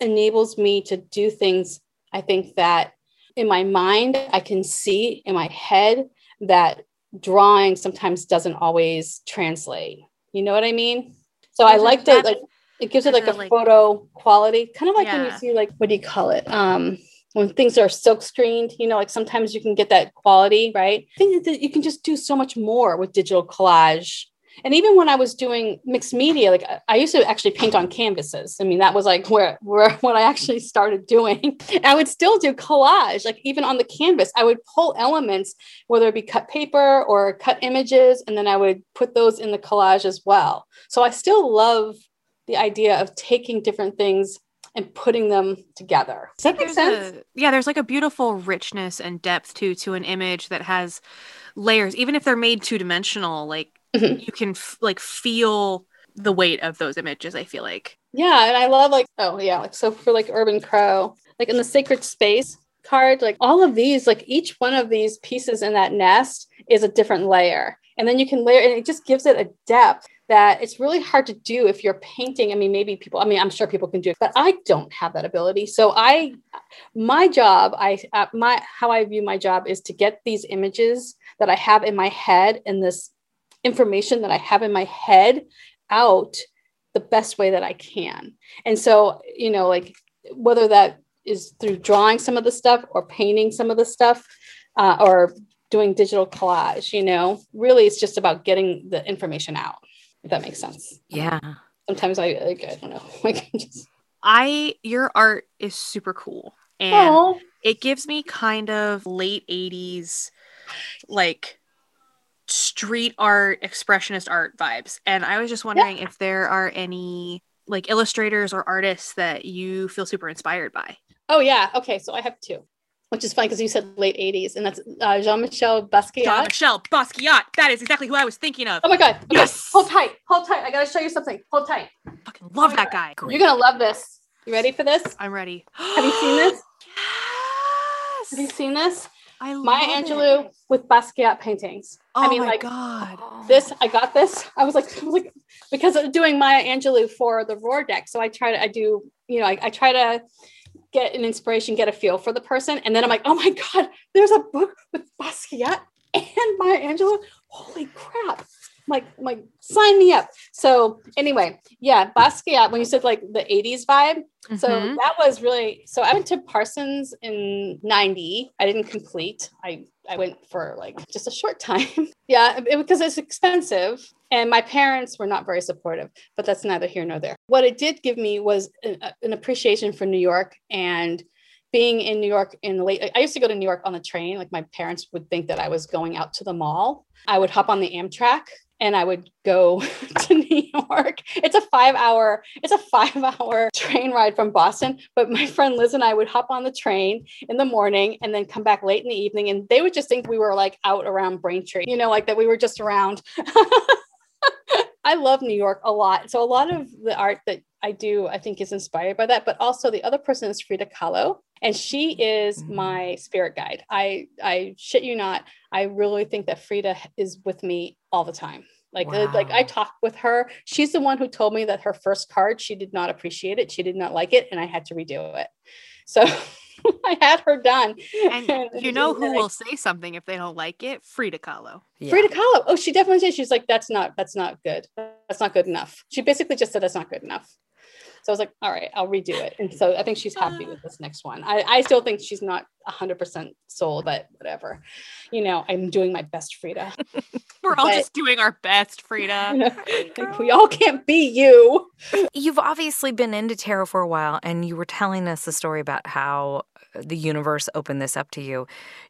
[SPEAKER 2] enables me to do things I think that in my mind I can see in my head that drawing sometimes doesn't always translate. You know what I mean? So I like to
[SPEAKER 3] that-
[SPEAKER 2] like it gives it like a
[SPEAKER 3] like-
[SPEAKER 2] photo quality, kind of like when you see like what do you call it? Um when things are silk screened, you know, like sometimes you can get that quality, right? I think that you can just do so much more with digital collage. And even when I was doing mixed media, like I- used to actually paint on canvases. I mean, that was like where, where what I actually started doing. I would still do collage, like even on the canvas, I would pull elements, whether it be cut paper or cut images, and then I would put those in the collage as well. So I still love the idea of taking different things and putting them together. Does that make
[SPEAKER 3] There's
[SPEAKER 2] sense?
[SPEAKER 3] a- yeah, there's like a beautiful richness and depth to to an image that has layers, even if they're made two dimensional. Like
[SPEAKER 2] Mhm.
[SPEAKER 3] you can f- like feel the weight of those images. I feel like
[SPEAKER 2] Yeah, and I love like oh yeah, like so for like Urban Crow, like in the Sacred Space card, like all of these, like each one of these pieces in that nest is a different layer, and then you can layer, and it just gives it a depth that it's really hard to do if you're painting. I mean, maybe people, I mean, I'm sure people can do it, but I don't have that ability. So I, my job, I uh, my how I view my job is to get these images that I have in my head in this information that I have in my head out the best way that I can. And so, you know, like whether that is through drawing some of the stuff or painting some of the stuff uh, or doing digital collage, you know, really it's just about getting the information out, if that makes sense.
[SPEAKER 1] Yeah.
[SPEAKER 2] Sometimes I, like, I don't know, like just,
[SPEAKER 3] I your art is super cool and
[SPEAKER 2] oh,
[SPEAKER 3] it gives me kind of late 80s like street art expressionist art vibes and i was just wondering if there are any like illustrators or artists that you feel super inspired by
[SPEAKER 2] oh yeah. Okay. So I have two, which is funny because you said late 80s and that's uh, Jean-Michel Basquiat.
[SPEAKER 3] jean-michel basquiat that is exactly who i was thinking of
[SPEAKER 2] Oh my God. Okay,
[SPEAKER 3] Yes!
[SPEAKER 2] Hold tight. Hold tight. I got to show you something. Hold tight.
[SPEAKER 3] fucking love
[SPEAKER 2] my
[SPEAKER 3] that
[SPEAKER 2] God.
[SPEAKER 3] guy
[SPEAKER 1] Great.
[SPEAKER 2] You're going to love this. You ready for this?
[SPEAKER 3] i'm ready
[SPEAKER 2] Have you seen this?
[SPEAKER 3] yes
[SPEAKER 2] Have you seen this?
[SPEAKER 3] I love
[SPEAKER 2] Maya
[SPEAKER 3] it.
[SPEAKER 2] Angelou with Basquiat paintings.
[SPEAKER 3] oh
[SPEAKER 2] I mean,
[SPEAKER 3] my
[SPEAKER 2] like
[SPEAKER 3] god
[SPEAKER 2] this, I got this. I was like, I was like, because of doing Maya Angelou for the Roar deck. So I try to, I do, you know, I, I try to get an inspiration, get a feel for the person. And then I'm like, oh my God, there's a book with Basquiat and Maya Angelou. Holy crap. Like, like, sign me up. So anyway, yeah, Basquiat, when you said like the 80s vibe, so
[SPEAKER 3] Mhm.
[SPEAKER 2] that was really so I went to Parsons in 90. I didn't complete. I I went for like just a short time. yeah, it- because it's expensive and my parents were not very supportive, but that's neither here nor there. What it did give me was an, an appreciation for New York and being in New York in the late I used to go to New York on the train like my parents would think that I was going out to the mall. I would hop on the Amtrak and I would go to New York. It's a five hour, it's a five hour train ride from Boston. But my friend Liz and I would hop on the train in the morning and then come back late in the evening. And they would just think we were like out around Braintree, you know, like that we were just around. I love New York a lot. So a lot of the art that I do, I think, is inspired by that. But also the other person is Frida Kahlo, and she is mm-hmm. my spirit guide. I I shit you not. I really think that Frida is with me all the time. Like wow. uh, like I talk with her. She's the one who told me that her first card she did not appreciate it. She did not like it, and I had to redo it. So. I had her done.
[SPEAKER 3] And you know who will say something if they don't like it? Frida Kahlo.
[SPEAKER 2] Yeah. Frida Kahlo. Oh, she definitely did. She's like, that's not, that's not good. That's not good enough. She basically just said that's not good enough. So I was like, all right, I'll redo it. And so I think she's happy with this next one. I, I still think she's not 100% sold, but whatever. You know, I'm doing my best, Frida.
[SPEAKER 3] We're all but, just doing our best, Frida.
[SPEAKER 2] we all can't be you.
[SPEAKER 1] You've obviously been into tarot for a while, and you were telling us a story about how the universe opened this up to you.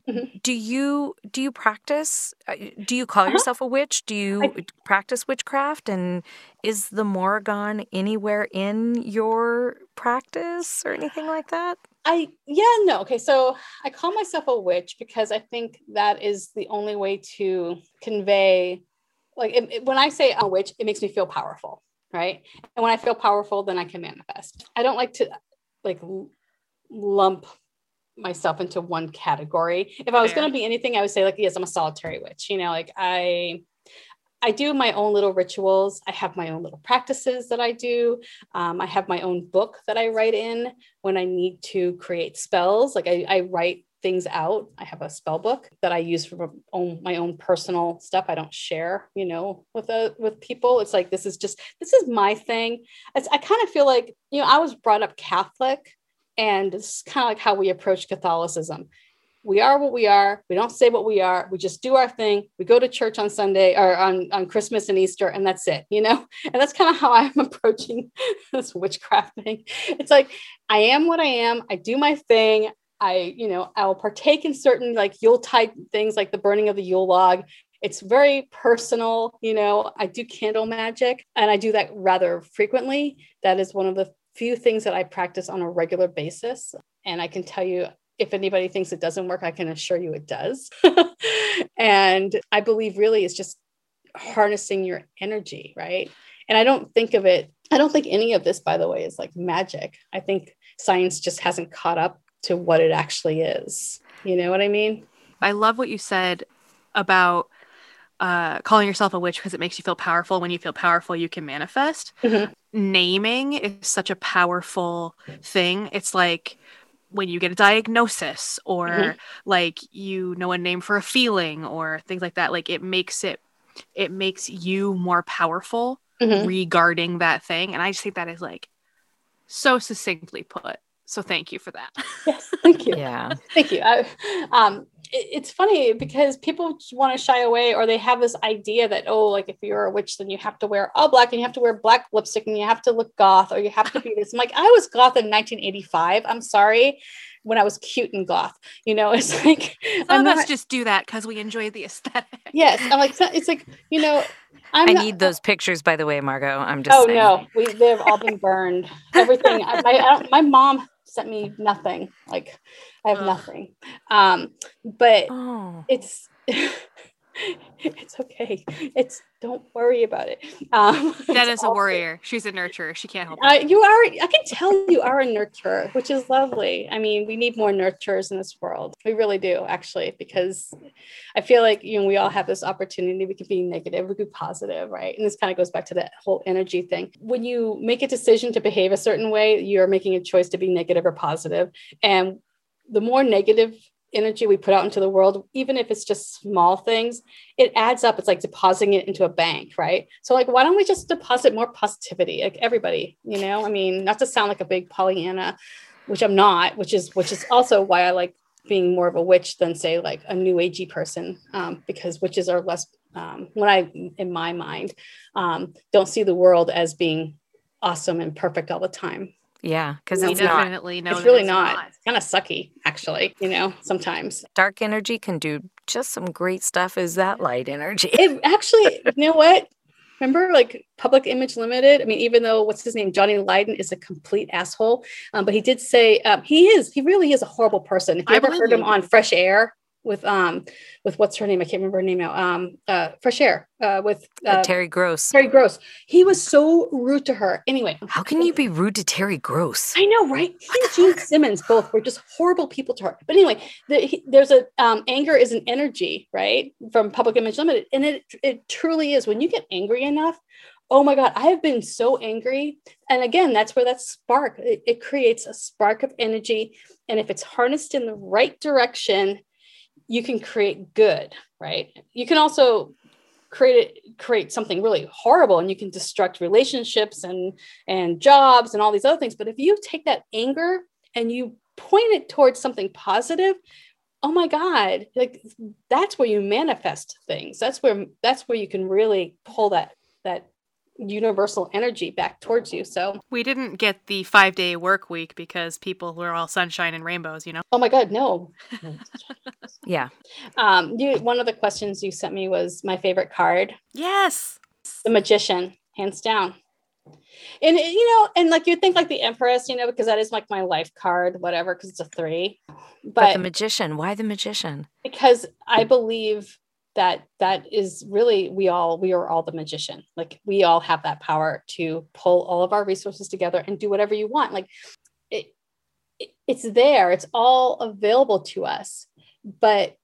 [SPEAKER 1] Mm-hmm. Do you do you practice? Uh, do you call uh-huh. yourself a witch? Do you I, practice witchcraft? And is the Morrigan anywhere in your practice or anything like that?
[SPEAKER 2] I yeah no okay so I call myself a witch because I think that is the only way to convey like it, it, when I say a witch it makes me feel powerful right and when I feel powerful then I can manifest I don't like to like lump myself into one category. If I was going to be anything, I would say like, yes, I'm a solitary witch. You know, like I, I do my own little rituals. I have my own little practices that I do. Um, I have my own book that I write in when I need to create spells. Like I, I write things out. I have a spell book that I use for my own, personal stuff. I don't share, you know, with with people. It's like this is just this is my thing. It's, I kind of feel like you know I was brought up Catholic, and it's kind of like how we approach Catholicism. We are what we are. We don't say what we are. We just do our thing. We go to church on Sunday or on, on Christmas and Easter, and that's it, you know? And that's kind of how I'm approaching this witchcraft thing. It's like, I am what I am. I do my thing. I, you know, I will partake in certain like Yule type things like the burning of the Yule log. It's very personal, you know. I do candle magic and I do that rather frequently. That is one of the few things that I practice on a regular basis. And I can tell you, if anybody thinks it doesn't work, I can assure you it does. and I believe really it's just harnessing your energy, right? And I don't think of it, I don't think any of this, by the way, is like magic. I think science just hasn't caught up to what it actually is. You know what I mean?
[SPEAKER 3] I love what you said about uh, calling yourself a witch because it makes you feel powerful. When you feel powerful, you can manifest. Mm-hmm. Naming is such a powerful thing. It's like when you get a diagnosis or mm-hmm. like you know a name for a feeling or things like that. Like it makes it it makes you more powerful mm-hmm. regarding that thing. And I just think that is like so succinctly put. So thank you for that.
[SPEAKER 2] Yes, thank you. yeah, thank you. I, um, it's funny because people want to shy away or they have this idea that oh like if you're a witch then you have to wear all black and you have to wear black lipstick and you have to look goth or you have to be this I'm like i was goth in 1985 i'm sorry when i was cute and goth you know it's like
[SPEAKER 3] some of us just do that because we enjoy the aesthetic
[SPEAKER 2] yes i'm like it's like you know
[SPEAKER 1] I'm i not, need those pictures, by the way, Margaux. I'm just.
[SPEAKER 2] Oh
[SPEAKER 1] saying.
[SPEAKER 2] no, we they've all been burned. Everything. I, my, my mom sent me nothing. Like I have Ugh. nothing. Um, but oh. it's it's okay. It's don't worry about it. Um,
[SPEAKER 3] that is a warrior. She's a nurturer. She can't help
[SPEAKER 2] uh, you are. I can tell you are a nurturer, which is lovely. I mean, we need more nurturers in this world. We really do, actually, because I feel like you know we all have this opportunity. We can be negative, we can be positive, right? And this kind of goes back to that whole energy thing. When you make a decision to behave a certain way, you're making a choice to be negative or positive, and the more negative energy we put out into the world, even if it's just small things, it adds up. It's like depositing it into a bank, right? So, like, why don't we just deposit more positivity? Like everybody, you know, I mean, not to sound like a big Pollyanna, which I'm not, which is which is also why I like being more of a witch than say like a new agey person, um, because witches are less um, when I, in my mind, um, don't see the world as being awesome and perfect all the time.
[SPEAKER 1] Yeah, because it's definitely
[SPEAKER 2] not. Know it's really not. not. It's kind of sucky, actually. You know, sometimes
[SPEAKER 1] dark energy can do just some great stuff is that light energy.
[SPEAKER 2] It actually, you know what? Remember, like Public Image Limited. I mean, even though what's his name, Johnny Lydon, is a complete asshole, um, but he did say um, he is. He really is a horrible person. If you
[SPEAKER 3] I
[SPEAKER 2] ever heard him
[SPEAKER 3] believe.
[SPEAKER 2] on Fresh Air with um with what's her name? I can't remember her name now. Um, uh, Fresh Air uh, with uh,
[SPEAKER 1] Terry Gross.
[SPEAKER 2] Terry Gross. He was so rude to her. Anyway,
[SPEAKER 1] How can you be rude to Terry Gross?
[SPEAKER 2] I know, right? He and Gene Simmons both were just horrible people to her. But anyway, the, he, there's a um, anger is an energy, right? From Public Image Limited, and it it truly is. When you get angry enough, oh my God, I have been so angry. And again, that's where that spark it, it creates a spark of energy, and if it's harnessed in the right direction, you can create good, right? You can also create it, create something really horrible and you can destruct relationships and and jobs and all these other things but if you take that anger and you point it towards something positive oh my god like that's where you manifest things that's where that's where you can really pull that that universal energy back towards you so
[SPEAKER 3] We didn't get the five day work week because people were all sunshine and rainbows, you know?
[SPEAKER 2] oh my god no
[SPEAKER 1] Yeah.
[SPEAKER 2] um you one of the questions you sent me was my favorite card
[SPEAKER 3] Yes.
[SPEAKER 2] the magician hands down and you know and like you think like the empress you know because that is like my life card whatever because it's a three
[SPEAKER 1] But,
[SPEAKER 2] but,
[SPEAKER 1] the magician, why the magician?
[SPEAKER 2] because i believe that that is really we all we are all the magician. Like we all have that power to pull all of our resources together and do whatever you want. Like it, it it's there. It's all available to us. But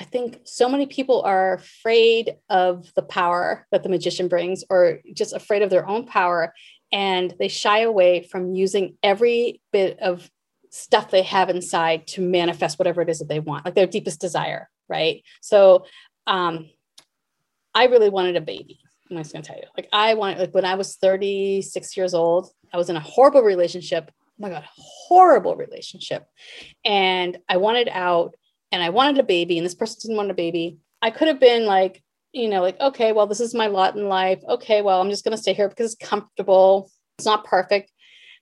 [SPEAKER 2] I think so many people are afraid of the power that the magician brings, or just afraid of their own power, and they shy away from using every bit of stuff they have inside to manifest whatever it is that they want, like their deepest desire, right? So, um, I really wanted a baby. I'm just gonna tell you, like I wanted, like when I was 36 years old, I was in a horrible relationship. Oh my god, horrible relationship, and I wanted out and I wanted a baby, and this person didn't want a baby, I could have been like, you know, like, okay, well, this is my lot in life. Okay, well, I'm just to stay here because it's comfortable. It's not perfect.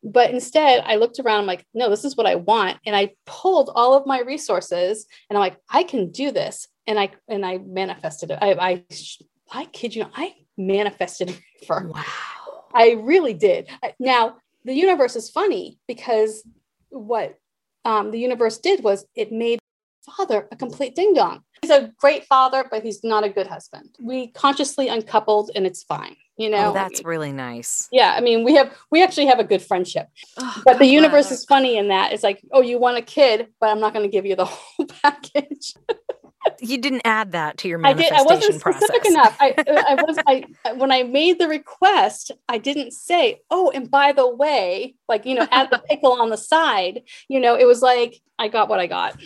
[SPEAKER 2] But instead, I looked around, I'm like, no, this is what I want. And I pulled all of my resources and I'm like, I can do this. And I and I manifested it. I I, I kid you not, I manifested it for
[SPEAKER 1] Wow.
[SPEAKER 2] I really did. Now, the universe is funny because what um, the universe did was it made father a complete ding dong. He's a great father, but he's not a good husband. We consciously uncoupled and it's fine. You oh, know,
[SPEAKER 1] Oh, that's really nice.
[SPEAKER 2] yeah. I mean, we have we actually have a good friendship,
[SPEAKER 3] Oh,
[SPEAKER 2] but the universe is funny in that it's like, oh, you want a kid, but I'm not going to give you the whole package.
[SPEAKER 1] You didn't add that to your
[SPEAKER 2] I did. I wasn't specific
[SPEAKER 1] process.
[SPEAKER 2] enough. I, I was. I when I made the request, I didn't say, "Oh, and by the way, like you know, add the pickle on the side." You know, it was like I got what I got.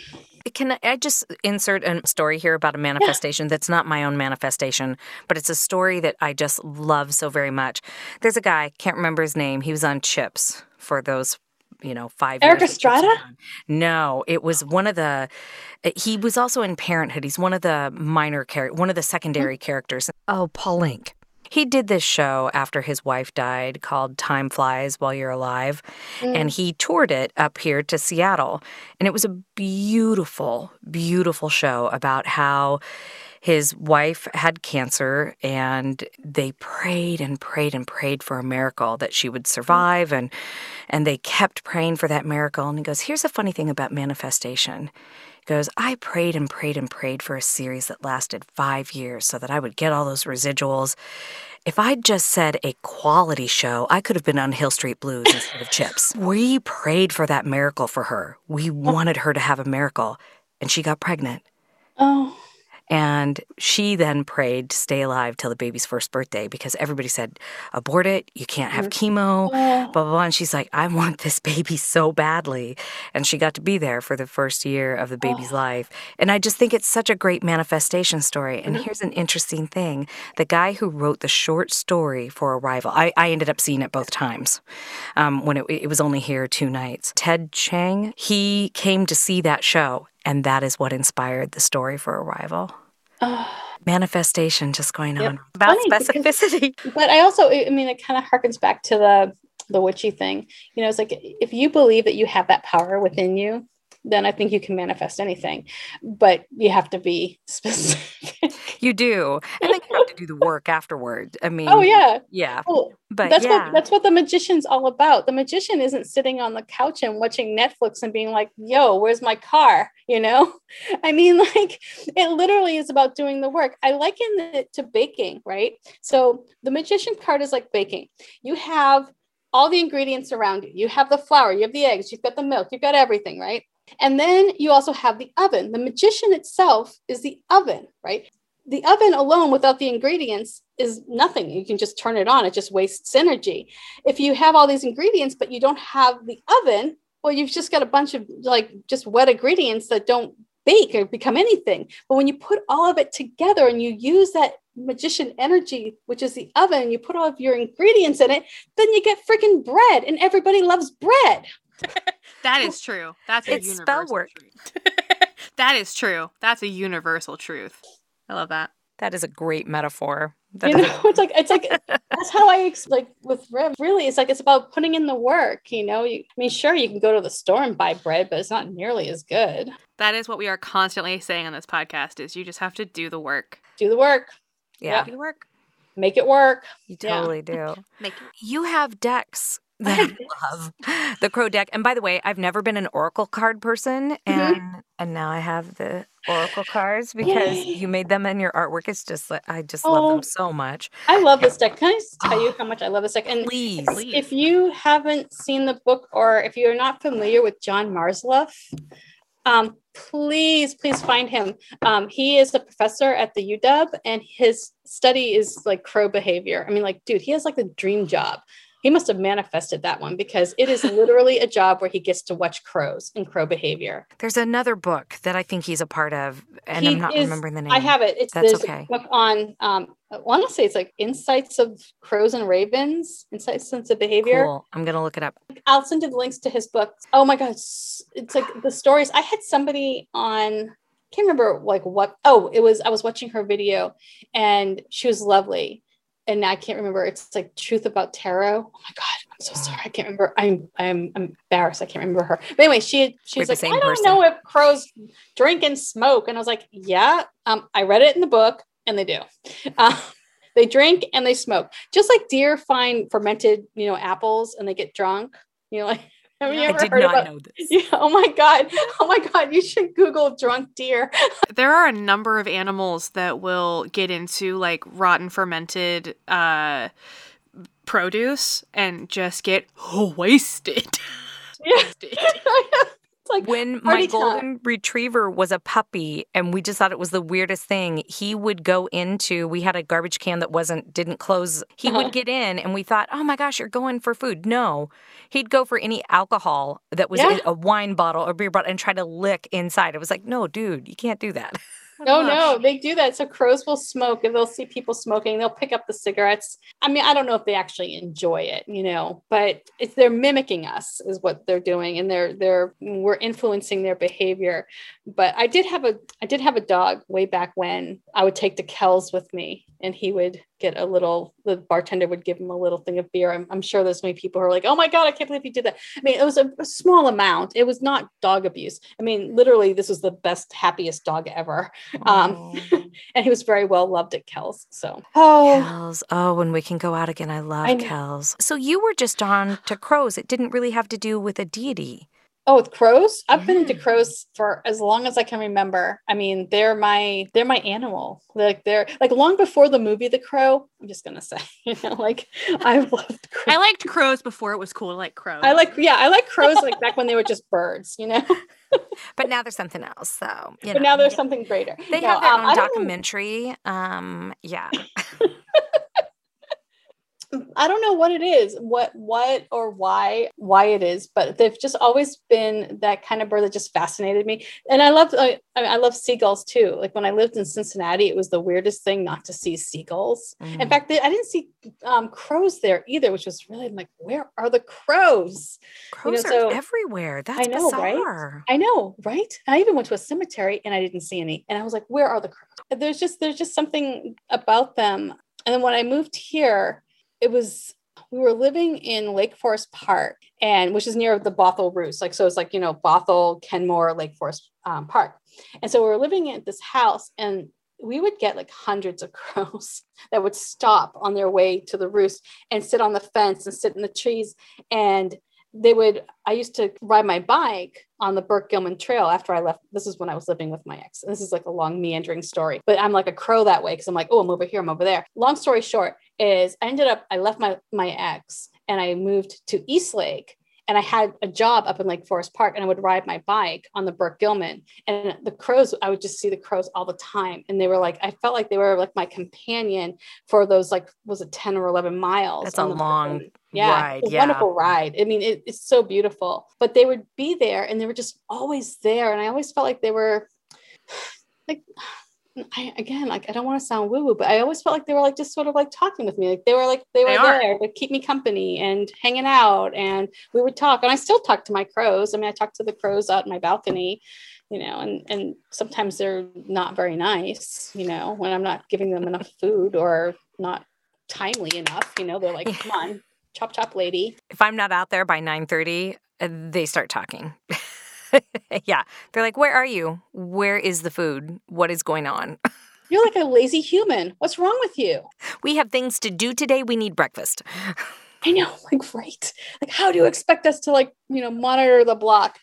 [SPEAKER 1] Can I just insert a story here about a manifestation that's not my own manifestation, but it's a story that I just love so very much. There's a guy, can't remember his name. He was on CHiPs for those, you know, five
[SPEAKER 2] Eric
[SPEAKER 1] years.
[SPEAKER 2] Estrada?
[SPEAKER 1] No, it was one of the. Eh, he was also in Parenthood. He's one of the minor character, one of the secondary hmm. characters. Oh, Paul Linke. He did this show after his wife died called Time Flies While You're Alive. And mm. he toured it up here to Seattle. And it was a beautiful, beautiful show about how his wife had cancer and they prayed and prayed and prayed for a miracle that she would mm. survive and and they kept praying for that miracle and he goes here's a funny thing about manifestation goes i prayed and prayed and prayed for a series that lasted five years so that i would get all those residuals if I'd just said a quality show, I could have been on Hill Street Blues instead of CHiPs. We prayed for that miracle for her. We oh. wanted her to have a miracle, and she got pregnant.
[SPEAKER 2] Oh,
[SPEAKER 1] And she then prayed to stay alive till the baby's first birthday because everybody said, abort it, you can't have chemo, blah, blah, blah. And she's like, I want this baby so badly. And she got to be there for the first year of the baby's life. And I just think it's such a great manifestation story. And here's an interesting thing the guy who wrote the short story for Arrival, I, I ended up seeing it both times um, when it, it was only here two nights. Ted Chiang, he came to see that show. And that is what inspired the story for Arrival. Manifestation just going
[SPEAKER 2] Yep.
[SPEAKER 1] on about
[SPEAKER 2] Funny because-
[SPEAKER 1] specificity.
[SPEAKER 2] but I also, I mean, it kind of harkens back to the the witchy thing. You know, it's like if you believe that you have that power within you, then I think you can manifest anything. But you have to be specific.
[SPEAKER 1] You do. And then you have to do the work afterward. I oh, mean,
[SPEAKER 2] oh yeah.
[SPEAKER 1] Yeah.
[SPEAKER 2] Well,
[SPEAKER 1] But
[SPEAKER 2] that's
[SPEAKER 1] yeah.
[SPEAKER 2] what that's what the magician's all about. The magician isn't sitting on the couch and watching Netflix and being like, "Yo, where's my car?" You know, I mean, like it literally is about doing the work. I liken it to baking, right? So the magician card is like baking. You have all the ingredients around you. You have the flour, you have the eggs, you've got the milk, you've got everything, right? And then you also have the oven. The magician itself is the oven, right? The oven alone without the ingredients is nothing. You can just turn it on, it just wastes energy. If you have all these ingredients, but you don't have the oven, well, you've just got a bunch of like just wet ingredients that don't bake or become anything. But when you put all of it together and you use that magician energy, which is the oven, and you put all of your ingredients in it, then you get freaking bread, and everybody loves bread.
[SPEAKER 3] That is true. That's a
[SPEAKER 1] It's spell
[SPEAKER 3] universal
[SPEAKER 1] work.
[SPEAKER 3] truth. that is true. That's a universal truth. I love that.
[SPEAKER 1] That is a great metaphor. That
[SPEAKER 2] you know, it's like it's like that's how I like with Rev. Really, it's like it's about putting in the work. You know, you, I mean, sure, you can go to the store and buy bread, but it's not nearly as good.
[SPEAKER 3] That is what we are constantly saying on this podcast is you just have to do the work.
[SPEAKER 2] Do the work,
[SPEAKER 1] yeah,
[SPEAKER 3] Do the work.
[SPEAKER 2] make it work.
[SPEAKER 1] you
[SPEAKER 2] Yeah.
[SPEAKER 1] totally do.
[SPEAKER 3] Make it.
[SPEAKER 1] You have decks that I love. The crow deck. And by the way, I've never been an oracle card person and and now I have the oracle cards because
[SPEAKER 2] Yay.
[SPEAKER 1] you made them and your artwork. is just like I just love
[SPEAKER 2] Oh.
[SPEAKER 1] them so much.
[SPEAKER 2] I love this deck. Can I just tell you how much I love this deck? And
[SPEAKER 1] Please.
[SPEAKER 3] Please.
[SPEAKER 2] if you haven't seen the book or if you're not familiar with John Marzluff, um, please, please find him. Um, he is a professor at the UW and his study is like crow behavior. I mean, like, dude, he has like the dream job. He must have manifested that one because it is literally a job where he gets to watch crows and crow behavior.
[SPEAKER 1] There's another book that I think he's a part of, and
[SPEAKER 2] He
[SPEAKER 1] I'm not
[SPEAKER 2] is-
[SPEAKER 1] remembering the name.
[SPEAKER 2] I have it. It's
[SPEAKER 1] That's okay.
[SPEAKER 2] book on um I want to say it's like insights of crows and ravens, insights into behavior.
[SPEAKER 1] Cool. I'm gonna look it up.
[SPEAKER 2] I'll send you the links to his book. Oh my gosh, it's, like the stories. I had somebody on I can't remember like what oh it was I was watching her video and she was lovely. And I can't remember. It's like truth about tarot. Oh my god, I'm so sorry. I can't remember. I'm I'm, I'm embarrassed. I can't remember her. But anyway, she she
[SPEAKER 1] We're
[SPEAKER 2] was like, I don't
[SPEAKER 1] person.
[SPEAKER 2] know if crows drink and smoke. And I was like, yeah. Um, I read it in the book, and they do. Uh, they drink and they smoke, just like deer find fermented, you know, apples and they get drunk. You know, like have you
[SPEAKER 3] Yeah.
[SPEAKER 1] I
[SPEAKER 2] ever
[SPEAKER 1] did
[SPEAKER 2] heard
[SPEAKER 1] not
[SPEAKER 2] about?
[SPEAKER 1] know this.
[SPEAKER 2] Yeah, oh my god! Oh my god! You should Google drunk deer.
[SPEAKER 3] There are a number of animals that will get into like rotten fermented uh produce and just get wasted.
[SPEAKER 2] Yeah. Like
[SPEAKER 1] When my
[SPEAKER 2] time.
[SPEAKER 1] golden retriever was a puppy and we just thought it was the weirdest thing, he would go into we had a garbage can that wasn't didn't close. He
[SPEAKER 2] Uh-huh.
[SPEAKER 1] would get in and we thought, "Oh my gosh, you're going for food." No. He'd go for any alcohol that was
[SPEAKER 2] Yeah.
[SPEAKER 1] in a wine bottle or beer bottle and try to lick inside. It was like, "No, dude, you can't do that."
[SPEAKER 2] Oh, no, no, they do that. So crows will smoke and they'll see people smoking. They'll pick up the cigarettes. I mean, I don't know if they actually enjoy it, you know, but it's they're mimicking us is what they're doing, and they're they're we're influencing their behavior. But I did have a I did have a dog way back when I would take to Kells with me, and he would get a little. The bartender would give him a little thing of beer. I'm, I'm sure there's many people who are like, "Oh my god, I can't believe you did that." I mean, it was a, a small amount. It was not dog abuse. I mean, literally, this was the best, happiest dog ever. Um, and he was very well loved at Kells. So, oh,
[SPEAKER 1] Kells. Oh, when we can go out again, I love
[SPEAKER 2] I.
[SPEAKER 1] Kells. So you were just on to crows. It didn't really have to do with a deity.
[SPEAKER 2] Oh, with crows, I've been into crows for as long as I can remember. I mean, they're my they're my animal. Like they're like long before the movie The Crow. I'm just gonna say, you know, like I loved crows.
[SPEAKER 3] I liked crows before it was cool to like crows.
[SPEAKER 2] I like yeah, I like crows like back when they were just birds, you know.
[SPEAKER 1] But now there's something else. So, you
[SPEAKER 2] but
[SPEAKER 1] know.
[SPEAKER 2] now there's something greater.
[SPEAKER 1] They
[SPEAKER 2] No,
[SPEAKER 1] have their
[SPEAKER 2] um,
[SPEAKER 1] own
[SPEAKER 2] I don't know-
[SPEAKER 1] documentary. Um, yeah.
[SPEAKER 2] I don't know what it is, what what or why why it is, but they've just always been that kind of bird that just fascinated me. And I love I, I love seagulls too. Like when I lived in Cincinnati, it was the weirdest thing not to see seagulls. In
[SPEAKER 1] Mhm.
[SPEAKER 2] fact, they, I didn't see um, crows there either, which was really I'm like, where are the crows?
[SPEAKER 1] crows
[SPEAKER 2] so-
[SPEAKER 1] are everywhere. That's
[SPEAKER 2] know, right?
[SPEAKER 1] bizarre.
[SPEAKER 2] I know, right? I even went to a cemetery and I didn't see any, and I was like, where are the crows? There's just there's just something about them. And then when I moved here, it was we were living in Lake Forest Park, and which is near the Bothell Roost. Like so, it's like you know Bothell, Kenmore, Lake Forest um, Park, and so we were living at this house, and we would get like hundreds of crows that would stop on their way to the roost and sit on the fence and sit in the trees. And they would i used to ride my bike on the burke gilman trail after i left this is when i was living with my ex. And this is like a long meandering story but i'm like a crow that way because i'm like oh i'm over here i'm over there. Long story short is i ended up i left my my ex and i moved to eastlake and I had a job up in Lake Forest Park and I would ride my bike on the Burke Gilman. And the crows I would just see the crows all the time. And they were like I felt like they were like my companion for those like was it 10 or 11 miles
[SPEAKER 1] That's a long
[SPEAKER 2] yeah,
[SPEAKER 1] ride yeah
[SPEAKER 2] wonderful ride. I mean it, it's so beautiful. But they would be there and they were just always there. And I always felt like they were like I, again, like I don't want to sound woo woo, but I always felt like they were like just sort of like talking with me. Like they were like they were
[SPEAKER 3] They
[SPEAKER 2] there to keep me company and hanging out, and we would talk. And I still talk to my crows. I mean, I talk to the crows out in my balcony, you know, and and sometimes they're not very nice, you know, when I'm not giving them enough food or not timely enough. You know, they're like, "Come on, chop chop, lady."
[SPEAKER 1] if i'm not out there by 9.30 uh, they start talking yeah they're like where are you where is the food what is going on
[SPEAKER 2] You're like a lazy human. What's wrong with you?
[SPEAKER 1] we have things to do today we need breakfast
[SPEAKER 2] I know, like, right. Like, how do you expect us to like, you know, monitor the block?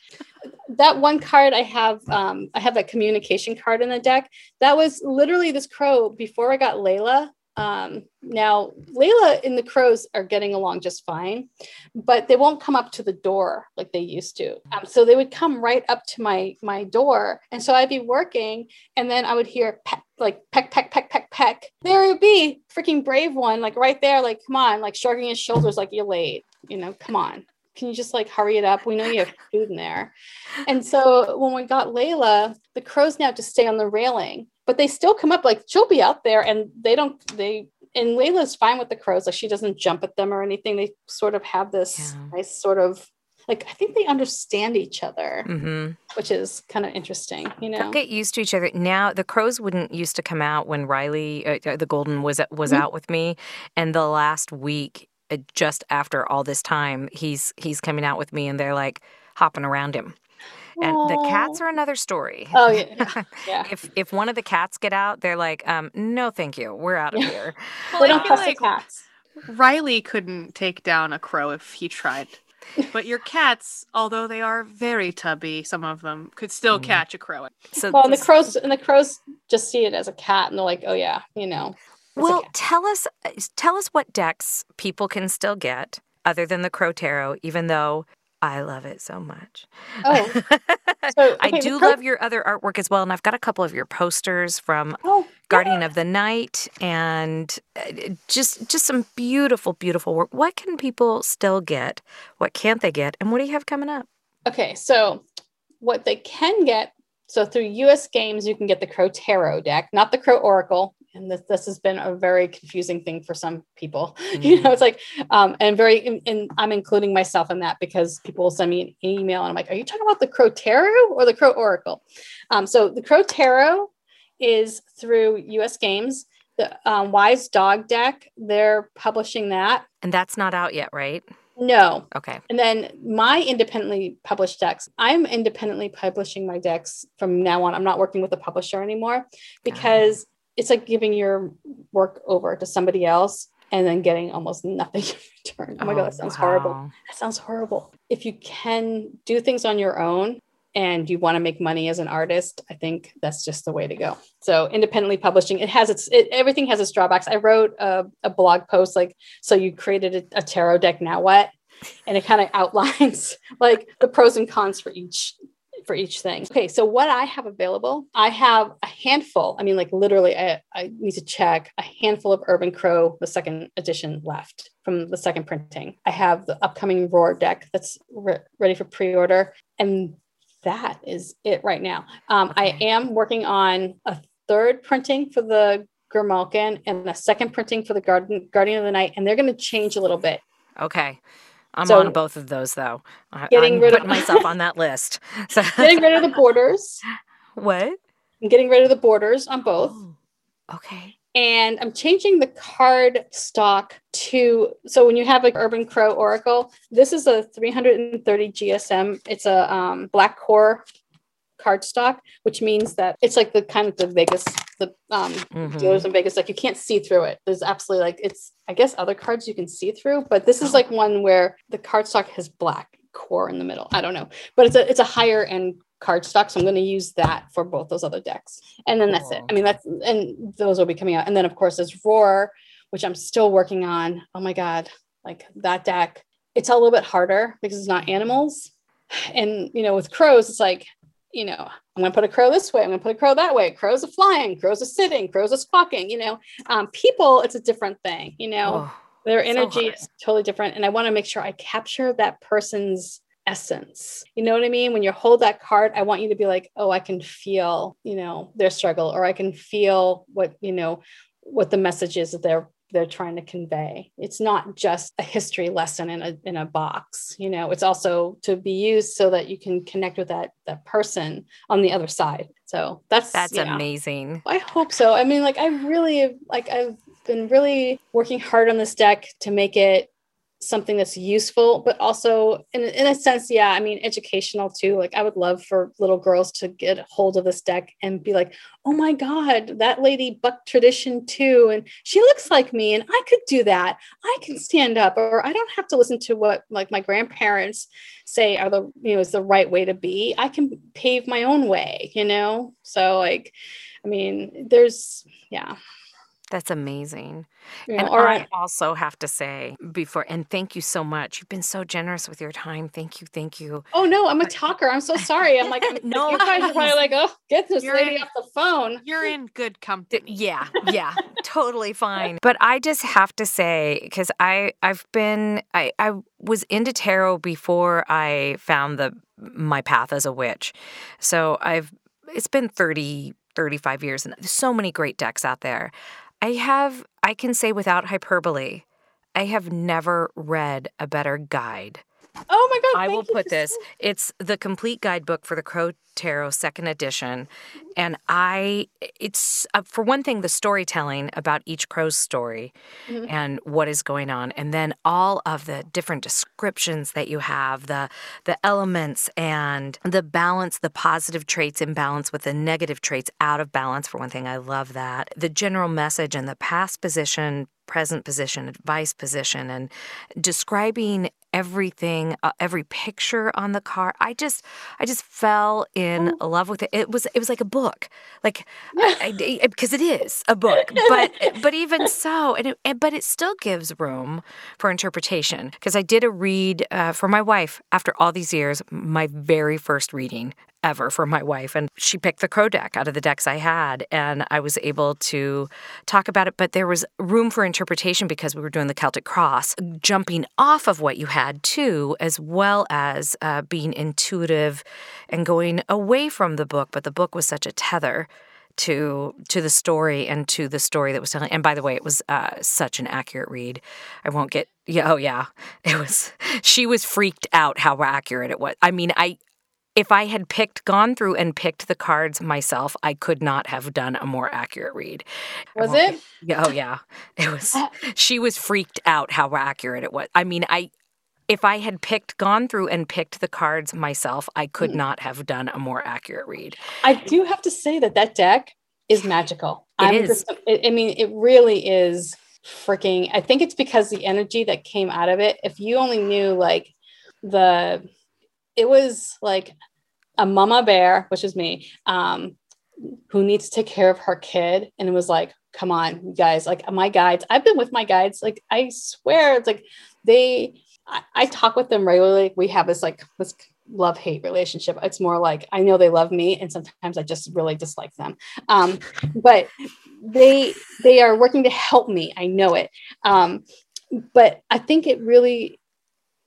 [SPEAKER 2] That one card I have, um, I have that communication card in the deck. That was literally this crow before I got Layla. Um, now Layla and the crows are getting along just fine, but they won't come up to the door like they used to. Um, so they would come right up to my my door, and so I'd be working, and then I would hear peck, like peck, peck, peck, peck, peck. There would be freaking brave one, like right there, like come on, like shrugging his shoulders, like you're late. You know, come on. Can you just like hurry it up? We know you have food in there. And so when we got Layla, the crows now just stay on the railing, but they still come up. Like she'll be out there, and they don't. They and Layla's fine with the crows. Like she doesn't jump at them or anything. They sort of have this
[SPEAKER 1] Yeah.
[SPEAKER 2] nice sort of like I think they understand each other,
[SPEAKER 1] mm-hmm.
[SPEAKER 2] which is kind of interesting. You know.
[SPEAKER 1] They'll get used to each other. Now the crows wouldn't used to come out when Riley, uh, uh, the golden, was was
[SPEAKER 2] Mhm.
[SPEAKER 1] out with me, and the last week, just after all this time, he's he's coming out with me, and they're like hopping around him. And the cats are another story.
[SPEAKER 2] Oh yeah, yeah.
[SPEAKER 1] If if one of the cats get out, they're like, um, no, thank you, we're out of
[SPEAKER 2] Yeah.
[SPEAKER 1] here.
[SPEAKER 3] Well,
[SPEAKER 2] they don't
[SPEAKER 3] feel
[SPEAKER 2] trust
[SPEAKER 3] like
[SPEAKER 2] cats.
[SPEAKER 3] Riley couldn't take down a crow if he tried. But your cats, although they are very tubby, some of them could still
[SPEAKER 1] Mm.
[SPEAKER 3] catch a crow.
[SPEAKER 1] So
[SPEAKER 2] Well, and the crows and the crows just see it as a cat, and they're like, "Oh yeah, you know."
[SPEAKER 1] Well,
[SPEAKER 2] cat."
[SPEAKER 1] tell us tell us what decks people can still get other than the Crow Tarot, even though I love it so much.
[SPEAKER 2] Oh, so
[SPEAKER 1] I
[SPEAKER 2] okay, the
[SPEAKER 1] do
[SPEAKER 2] Crow-
[SPEAKER 1] love your other artwork as well, and I've got a couple of your posters from
[SPEAKER 2] Oh,
[SPEAKER 1] Guardian of the Night and uh, just just some beautiful, beautiful work. What can people still get? What can't they get? And what do you have coming up?
[SPEAKER 2] Okay, so what they can get, so through US Games, you can get the Crow Tarot deck, not the Crow Oracle. And this, this has been a very confusing thing for some people. You know, it's like, um, and very, and, and I'm including myself in that because people will send me an email and I'm like, are you talking about the Crow Tarot or the Crow Oracle? Um, so the Crow Tarot is through US Games. The um, Wise Dog deck, they're publishing that.
[SPEAKER 1] And that's not out yet, right?
[SPEAKER 2] No,
[SPEAKER 1] Okay.
[SPEAKER 2] and then my independently published decks, I'm independently publishing my decks from now on. I'm not working with a publisher anymore because it's like giving your work over to somebody else and then getting almost nothing in return. Oh my God, that oh, sounds horrible. That sounds horrible. If you can do things on your own and you want to make money as an artist, I think that's just the way to go. So independently publishing, it has its it, everything has its drawbacks. I wrote a, a blog post like, so you created a, a tarot deck. Now what? And it kind of outlines like the pros and cons for each for each thing. Okay, so what I have available, I have a handful. I mean, like literally, I, I need to check a handful of Urban Crow, the second edition left from the second printing. I have the upcoming Roar deck that's re- ready for pre-order, and that is it right now. Um, I am working on a third printing for the Grimalkin and a second printing for the Garden Guardian of the Night, and they're going to change a little bit.
[SPEAKER 1] Okay. I'm
[SPEAKER 2] So-
[SPEAKER 1] on both of those though.
[SPEAKER 2] Getting
[SPEAKER 1] I'm
[SPEAKER 2] rid of-
[SPEAKER 1] myself on that list. So
[SPEAKER 2] Getting rid of the borders.
[SPEAKER 1] what?
[SPEAKER 2] I'm getting rid of the borders on both.
[SPEAKER 1] Oh, okay.
[SPEAKER 2] And I'm changing the card stock to so when you have like Urban Crow Oracle, this is a 330 GSM. It's a um, black core card stock, which means that it's like the kind of the Vegas, the um, mm-hmm. dealers in Vegas, like you can't see through it. There's absolutely like it's. I guess other cards you can see through, but this is like one where the card stock has black core in the middle. I don't know, but it's a it's a higher end cardstock, so I'm going to use that for both those other decks, and then that's it. I mean, that's and those will be coming out, and then of course there's Roar, which I'm still working on. Oh my god, like that deck. It's a little bit harder because it's not animals. And you know, with crows, it's like you know, I'm going to put a crow this way. I'm going to put a crow that way. Crows are flying. Crows are sitting. Crows are squawking. You know, um, people, it's a different thing. You know, oh, their energy so is totally different, and I want to make sure I capture that person's essence. You know what I mean? When you hold that card, I want you to be like, oh, I can feel, you know, their struggle, or I can feel what you know, what the message is that they're they're trying to convey. It's not just a history lesson in a in a box, you know, it's also to be used so that you can connect with that that person on the other side. So that's
[SPEAKER 1] that's yeah. amazing.
[SPEAKER 2] I hope so. I mean, like I really like I've been really working hard on this deck to make it something that's useful, but also in, in a sense, yeah, I mean, educational too. Like I would love for little girls to get hold of this deck and be like, oh my God, that lady bucked tradition too. And she looks like me and I could do that. I can stand up or I don't have to listen to what like my grandparents say are the, you know, is the right way to be. I can pave my own way, you know? So like, I mean, there's, yeah.
[SPEAKER 1] That's amazing. Yeah, and I also have to say before, and thank you so much. You've been so generous with your time. Thank you. Thank you.
[SPEAKER 2] Oh, no, I'm a talker. I'm so sorry. I'm like, no, you guys are probably like, oh, get this you're lady in, off the phone.
[SPEAKER 3] You're in good company.
[SPEAKER 1] Yeah. Yeah. totally fine. But I just have to say, because I, I've been, I, I was into tarot before I found the, my path as a witch. So I've, it's been 30, 35 years and so many great decks out there. I have, I can say without hyperbole, I have never read a better guide.
[SPEAKER 2] Oh my God.
[SPEAKER 1] I will put this. It's the complete guidebook for the Crow Tarot second edition. And I, it's uh, for one thing, the storytelling about each crow's story mm-hmm. and what is going on. And then all of the different descriptions that you have, the, the elements and the balance, the positive traits in balance with the negative traits out of balance. For one thing, I love that. The general message and the past position, present position, advice position, and describing everything, uh, every picture on the car. I just, I just fell in oh. love with it. It was, it was like a book, like because it is a book. But, but even so, and, it, but it still gives room for interpretation. Because I did a read uh, for my wife after all these years, my very first reading ever for my wife. And she picked the Crow deck out of the decks I had, and I was able to talk about it. But there was room for interpretation because we were doing the Celtic Cross, jumping off of what you had too, as well as uh, being intuitive and going away from the book. But the book was such a tether to to the story and to the story that was telling. And by the way, it was uh, such an accurate read. I won't get yeah. Oh yeah, it was. She was freaked out how accurate it was. I mean, I if I had picked, gone through and picked the cards myself, I could not have done a more accurate read.
[SPEAKER 2] Was it?
[SPEAKER 1] Yeah. Oh, yeah. It was. She was freaked out how accurate it was. I mean, I. If I had picked, gone through and picked the cards myself, I could mm. not have done a more accurate read.
[SPEAKER 2] I do have to say that that deck is magical.
[SPEAKER 1] It I'm is. Just,
[SPEAKER 2] I mean, it really is freaking. I think it's because the energy that came out of it. If you only knew like the it was like a mama bear, which is me, um, who needs to take care of her kid. And it was like, come on, you guys, like my guides, I've been with my guides. Like, I swear, it's like they, I, I talk with them regularly. We have this like this love hate relationship. It's more like I know they love me, and sometimes I just really dislike them. Um, but they they are working to help me. I know it. Um, but I think it really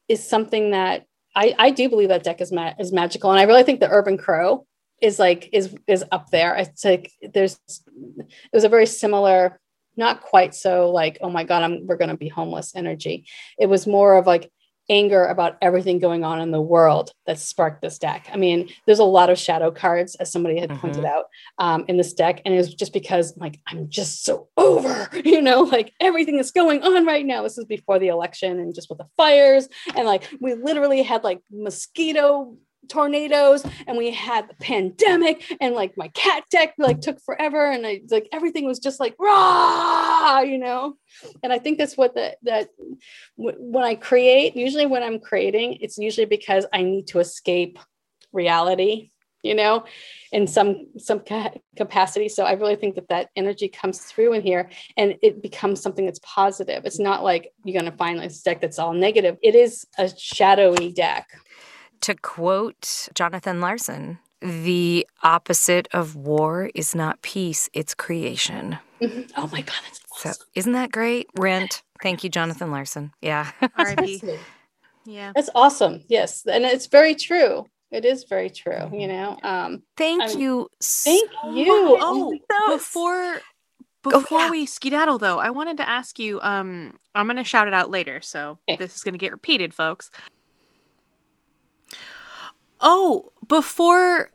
[SPEAKER 2] is something that I, I do believe that deck is ma- is magical, and I really think the Urban Crow is like is is up there. It's like there's it was a very similar, not quite so like oh my god, I'm we're gonna be homeless energy. It was more of like anger about everything going on in the world that sparked this deck. I mean, there's a lot of shadow cards, as somebody had mm-hmm. pointed out um, in this deck. And it was just because, like, I'm just so over, you know, like everything that's going on right now. This is before the election and just with the fires. And like, we literally had like mosquito tornadoes and we had the pandemic and like my cat deck like took forever and I like everything was just like rah! you know? And I think that's what the that w- when I create usually when I'm creating it's usually because I need to escape reality you know in some some ca- capacity. So I really think that that energy comes through in here and it becomes something that's positive. It's not like you're going to find this deck that's all negative. It is a shadowy deck
[SPEAKER 1] to quote Jonathan Larson, the opposite of war is not peace, it's creation.
[SPEAKER 2] Mm-hmm. Oh my God, that's awesome.
[SPEAKER 1] So, isn't that great? Rent. Thank you, Jonathan Larson. Yeah.
[SPEAKER 2] yeah. That's awesome. Yes. And it's very true. It is very true, you know. Um
[SPEAKER 1] thank I mean, you.
[SPEAKER 2] Thank you.
[SPEAKER 3] Oh, oh before before oh, yeah. we skedaddle though, I wanted to ask you, um, I'm gonna shout it out later, so okay. this is gonna get repeated, folks. Oh, before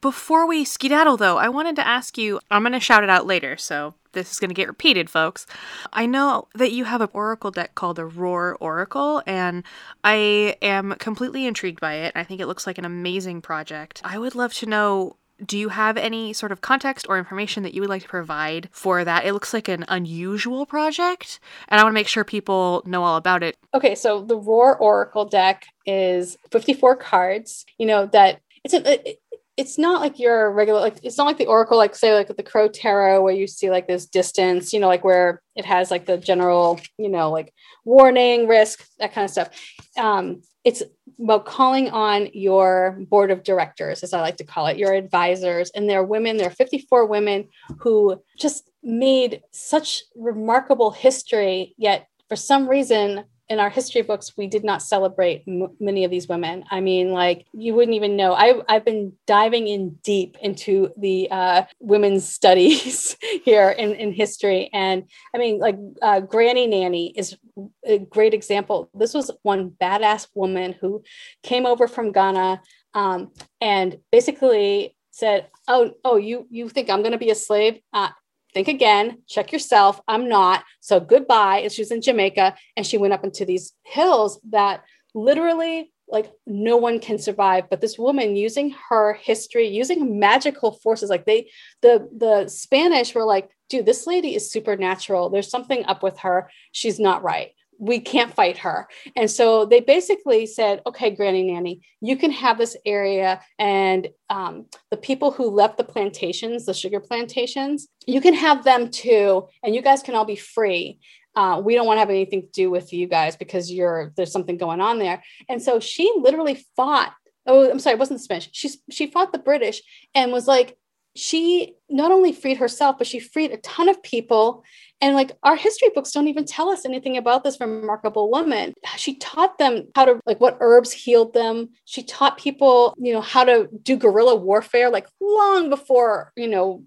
[SPEAKER 3] before we skedaddle though, I wanted to ask you, I'm going to shout it out later, so this is going to get repeated, folks. I know that you have an oracle deck called the Roar Oracle, and I am completely intrigued by it. I think it looks like an amazing project. I would love to know do you have any sort of context or information that you would like to provide for that? It looks like an unusual project, and I want to make sure people know all about it.
[SPEAKER 2] Okay, so the Roar Oracle deck is 54 cards, you know, that it's a, it, it's not like your regular like it's not like the oracle like say like the crow tarot where you see like this distance you know like where it has like the general you know like warning risk that kind of stuff um, it's about calling on your board of directors as i like to call it your advisors and they're women there are 54 women who just made such remarkable history yet for some reason in our history books, we did not celebrate m- many of these women. I mean, like you wouldn't even know. I, I've been diving in deep into the uh, women's studies here in, in history. And I mean, like uh, Granny Nanny is a great example. This was one badass woman who came over from Ghana um, and basically said, "Oh, oh, you you think I'm going to be a slave? Uh, think again, check yourself. I'm not. So goodbye. And she was in Jamaica and she went up into these hills that literally like no one can survive but this woman using her history using magical forces like they the the spanish were like dude this lady is supernatural there's something up with her she's not right we can't fight her. And so they basically said, okay, Granny Nanny, you can have this area. And um, the people who left the plantations, the sugar plantations, you can have them too. And you guys can all be free. Uh, we don't want to have anything to do with you guys because you're there's something going on there. And so she literally fought. Oh, I'm sorry, it wasn't Spanish. She she fought the British and was like, she not only freed herself, but she freed a ton of people and like our history books don't even tell us anything about this remarkable woman. She taught them how to like what herbs healed them. She taught people, you know, how to do guerrilla warfare like long before, you know,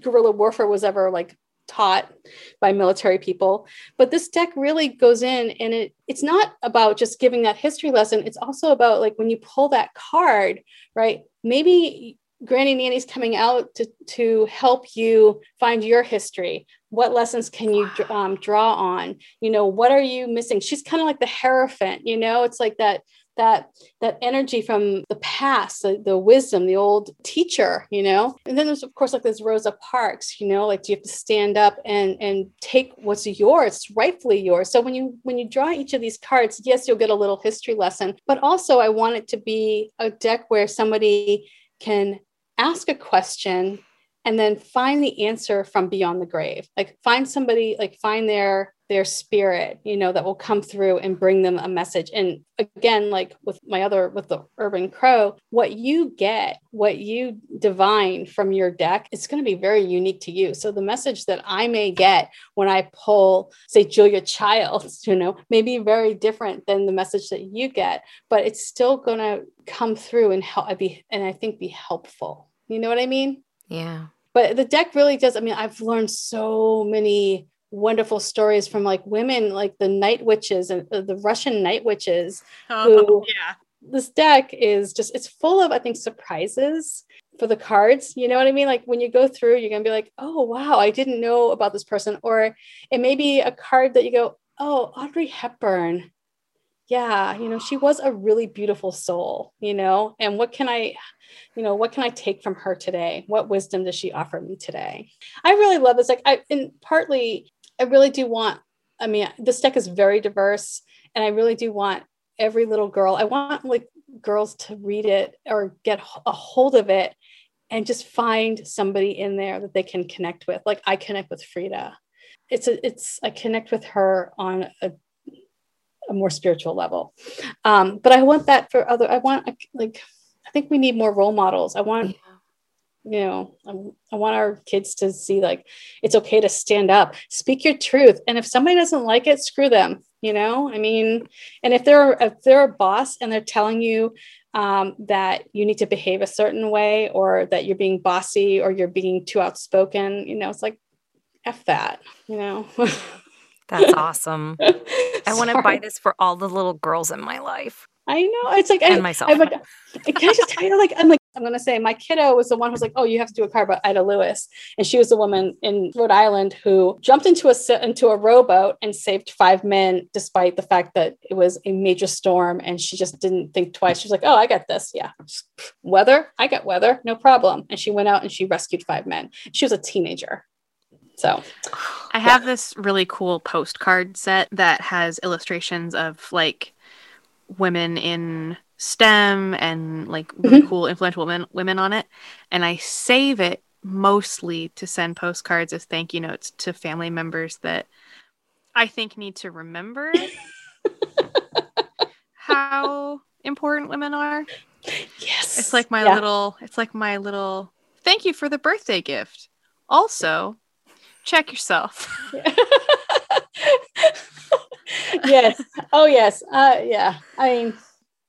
[SPEAKER 2] guerrilla warfare was ever like taught by military people but this deck really goes in and it it's not about just giving that history lesson it's also about like when you pull that card right maybe Granny Nanny's coming out to, to help you find your history. What lessons can you um, draw on? You know, what are you missing? She's kind of like the Hierophant, you know, it's like that that that energy from the past the, the wisdom the old teacher you know and then there's of course like this rosa parks you know like do you have to stand up and and take what's yours rightfully yours so when you when you draw each of these cards yes you'll get a little history lesson but also i want it to be a deck where somebody can ask a question and then find the answer from beyond the grave. Like find somebody like find their their spirit you know that will come through and bring them a message and again like with my other with the urban crow what you get what you divine from your deck is going to be very unique to you so the message that i may get when i pull say julia childs you know may be very different than the message that you get but it's still going to come through and help i be and i think be helpful you know what I mean?
[SPEAKER 1] Yeah.
[SPEAKER 2] But the deck really does. I mean, I've learned so many wonderful stories from like women like the night witches and uh, the Russian night witches.
[SPEAKER 3] Oh,
[SPEAKER 2] Who-
[SPEAKER 3] yeah.
[SPEAKER 2] This deck is just it's full of I think surprises for the cards. You know what I mean? Like when you go through, you're gonna be like, oh wow, I didn't know about this person, or it may be a card that you go, oh Audrey Hepburn. Yeah, you know she was a really beautiful soul. You know, and what can I, you know, what can I take from her today? What wisdom does she offer me today? I really love this. Like I, and partly, I really do want. I mean, this deck is very diverse, and I really do want every little girl. I want like girls to read it or get a hold of it, and just find somebody in there that they can connect with. Like I connect with Frida. It's a, it's I connect with her on a, a more spiritual level. Um, but I want that for other. I want like I think we need more role models. I want you know um, i want our kids to see like it's okay to stand up speak your truth and if somebody doesn't like it screw them you know i mean and if they're if they're a boss and they're telling you um, that you need to behave a certain way or that you're being bossy or you're being too outspoken you know it's like f that you know
[SPEAKER 1] That's awesome. I want to buy this for all the little girls in my life
[SPEAKER 2] I know. It's like I,
[SPEAKER 1] and myself.
[SPEAKER 2] I'm like, can I just tell you? Like, I'm like, I'm gonna say my kiddo was the one who was like, oh, you have to do a car about Ida Lewis, and she was the woman in Rhode Island who jumped into a into a rowboat and saved five men, despite the fact that it was a major storm, and she just didn't think twice. She was like, oh, I got this. Yeah, weather. I got weather. No problem. And she went out and she rescued five men. She was a teenager. So
[SPEAKER 3] I have this really cool postcard set that has illustrations of like women in STEM and like really cool influential women women on it. And I save it mostly to send postcards as thank you notes to family members that I think need to remember how important women are.
[SPEAKER 2] yes,
[SPEAKER 3] It's like my
[SPEAKER 2] Yeah.
[SPEAKER 3] little it's like my little thank you for the birthday gift. Also, check yourself.
[SPEAKER 2] yes. Oh yes. Uh yeah. I mean,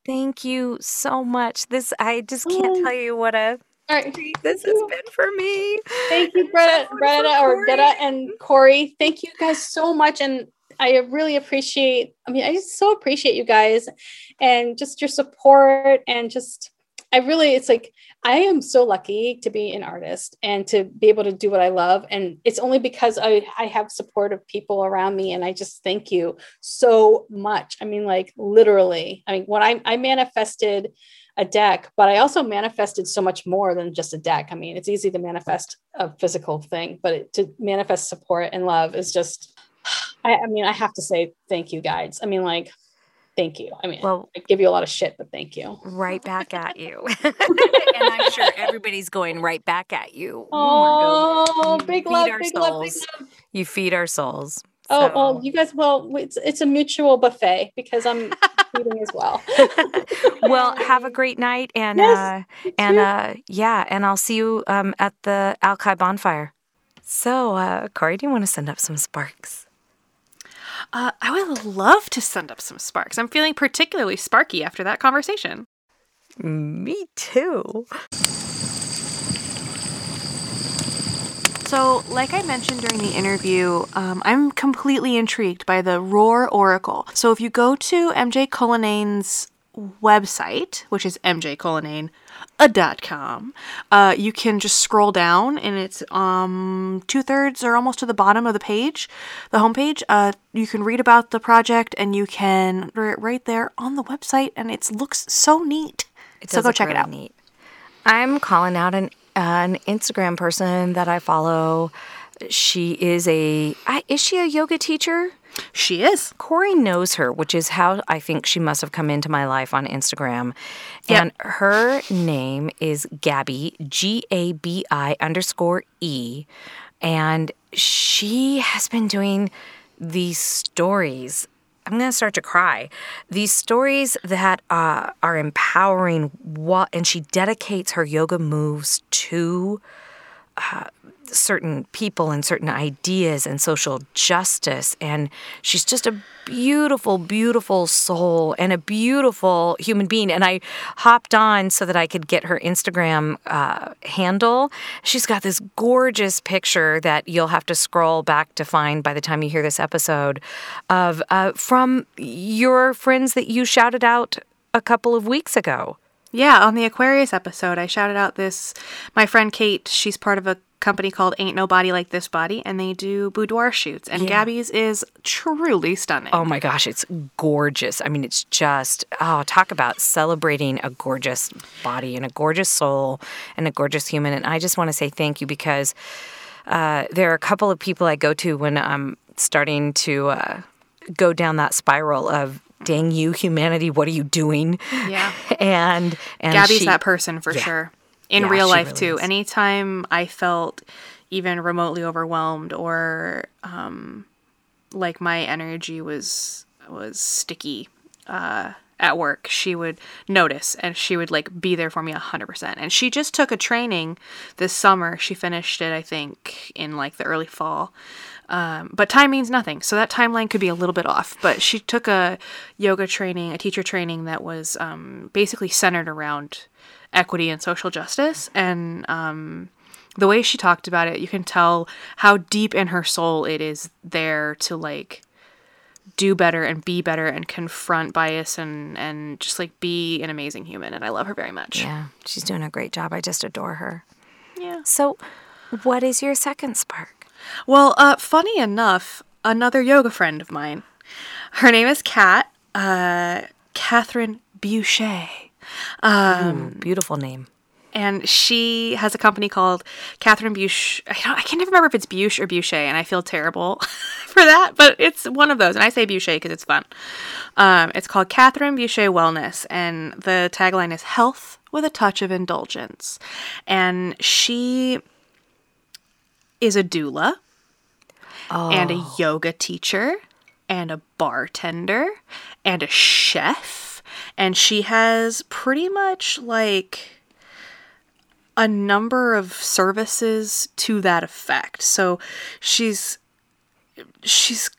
[SPEAKER 1] Thank you so much. This I just can't
[SPEAKER 2] Oh.
[SPEAKER 1] tell you what a
[SPEAKER 2] all right.
[SPEAKER 1] treat this has been for me.
[SPEAKER 2] Thank you, Greta, Greta or. Greta and Corey. Thank you guys so much. And I really appreciate, I mean, I just so appreciate you guys and just your support and just I really it's like I am so lucky to be an artist and to be able to do what I love. And it's only because I, I have supportive people around me. And I just thank you so much. I mean, like literally, I mean, when I, I manifested a deck, but I also manifested so much more than just a deck. I mean, it's easy to manifest a physical thing, but it, to manifest support and love is just, I, I mean, I have to say thank you guys. I mean, like, thank you. I mean,
[SPEAKER 1] Well,
[SPEAKER 2] I give you a lot of shit, but thank you.
[SPEAKER 1] right back at you. and I'm sure everybody's going right back at you.
[SPEAKER 2] Oh,
[SPEAKER 1] You
[SPEAKER 2] big love, big love, big love.
[SPEAKER 1] You feed our souls.
[SPEAKER 2] Oh,
[SPEAKER 1] So-
[SPEAKER 2] oh, you guys, well, it's, it's a mutual buffet because I'm feeding as well.
[SPEAKER 1] well, have a great night and
[SPEAKER 2] Yes,
[SPEAKER 1] uh and uh yeah, and I'll see you um at the Alki bonfire. So, uh Corey, do you want to send up some sparks?
[SPEAKER 3] Uh, I would love to send up some sparks. I'm feeling particularly sparky after that conversation.
[SPEAKER 1] Me too.
[SPEAKER 3] So, like I mentioned during the interview, um, I'm completely intrigued by the Roar Oracle. So, if you go to MJ Cullinane's website, which is MJ mjcullinane.com, uh, you can just scroll down and it's um, two thirds or almost to the bottom of the page, the homepage. Uh, you can read about the project and you can right there on the website, and it looks so neat.
[SPEAKER 1] It
[SPEAKER 3] so go check it out.
[SPEAKER 1] Neat. I'm calling out an an Instagram person that I follow. She is a is she a yoga teacher?
[SPEAKER 3] She is.
[SPEAKER 1] Corey knows her, which is how I think she must have come into my life on Instagram.
[SPEAKER 3] Yep.
[SPEAKER 1] And her name is Gabby, G A B I underscore E. And she has been doing these stories. I'm going to start to cry. These stories that uh, are empowering, what, and she dedicates her yoga moves to uh, certain people and certain ideas and social justice. And she's just a beautiful, beautiful soul and a beautiful human being. And I hopped on so that I could get her Instagram uh, handle. She's got this gorgeous picture that you'll have to scroll back to find by the time you hear this episode of uh, from your friends that you shouted out a couple of weeks ago.
[SPEAKER 3] Yeah, on the Aquarius episode, I shouted out this my friend Kate. She's part of a company called Ain't Nobody Like This Body, and they do boudoir shoots. And
[SPEAKER 1] Yeah.
[SPEAKER 3] Gabby's is truly stunning.
[SPEAKER 1] Oh my gosh, it's gorgeous. I mean, it's just, oh, talk about celebrating a gorgeous body and a gorgeous soul and a gorgeous human. And I just want to say thank you because uh, there are a couple of people I go to when I'm starting to uh, go down that spiral of, dang you, humanity, what are you doing?
[SPEAKER 3] Yeah.
[SPEAKER 1] And, and
[SPEAKER 3] Gabby's
[SPEAKER 1] she-
[SPEAKER 3] that person for
[SPEAKER 1] Yeah.
[SPEAKER 3] sure. In
[SPEAKER 1] Yeah,
[SPEAKER 3] real life
[SPEAKER 1] really
[SPEAKER 3] too.
[SPEAKER 1] is.
[SPEAKER 3] Anytime I felt even remotely overwhelmed or um, like my energy was was sticky uh, at work, she would notice and she would like be there for me hundred percent. And she just took a training this summer. She finished it, I think, in like the early fall. Um, but time means nothing, so that timeline could be a little bit off. But she took a yoga training, a teacher training that was um, basically centered around equity and social justice. And um, the way she talked about it, you can tell how deep in her soul it is there to like do better and be better and confront bias and and just like be an amazing human. And I love her very much.
[SPEAKER 1] Yeah, she's doing a great job. I just adore her.
[SPEAKER 3] Yeah.
[SPEAKER 1] So, what is your second spark?
[SPEAKER 3] Well, uh, funny enough, another yoga friend of mine, her name is Kat, uh, Catherine Boucher.
[SPEAKER 1] Ooh, beautiful name.
[SPEAKER 3] and she has a company called Catherine Buche. I, don't, I can never remember if it's Buche or Boucher, and I feel terrible for that, but it's one of those. And I say Boucher because it's fun. Um, it's called Catherine Boucher Wellness, and the tagline is "Health with a touch of indulgence." And she is a doula and a yoga teacher and a bartender and a chef. And she has pretty much like a number of services to that effect. So she's she's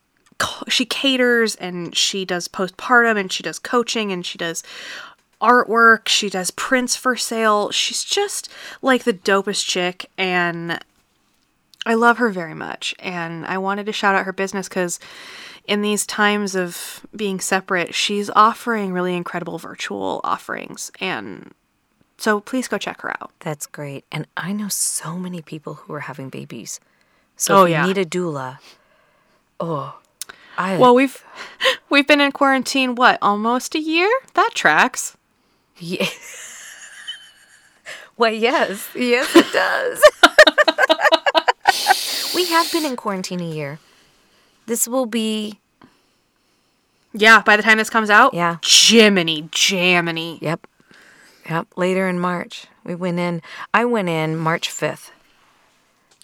[SPEAKER 3] she caters and she does postpartum and she does coaching and she does artwork, she does prints for sale. She's just like the dopest chick and I love her very much, and I wanted to shout out her business because in these times of being separate, she's offering really incredible virtual offerings, and so please go check her out.
[SPEAKER 1] That's great. And I know so many people who are having babies. So
[SPEAKER 3] Oh,
[SPEAKER 1] if you
[SPEAKER 3] yeah.
[SPEAKER 1] need a doula, oh, I
[SPEAKER 3] Well, we've we've been in quarantine what almost a year. That tracks.
[SPEAKER 1] yeah. well, yes, yes, it does. we have been in quarantine a year. This will be
[SPEAKER 3] Yeah, by the time this comes out,
[SPEAKER 1] Yeah.
[SPEAKER 3] Jiminy, Jaminy.
[SPEAKER 1] yep, yep. Later in March, we went in. I went in March fifth.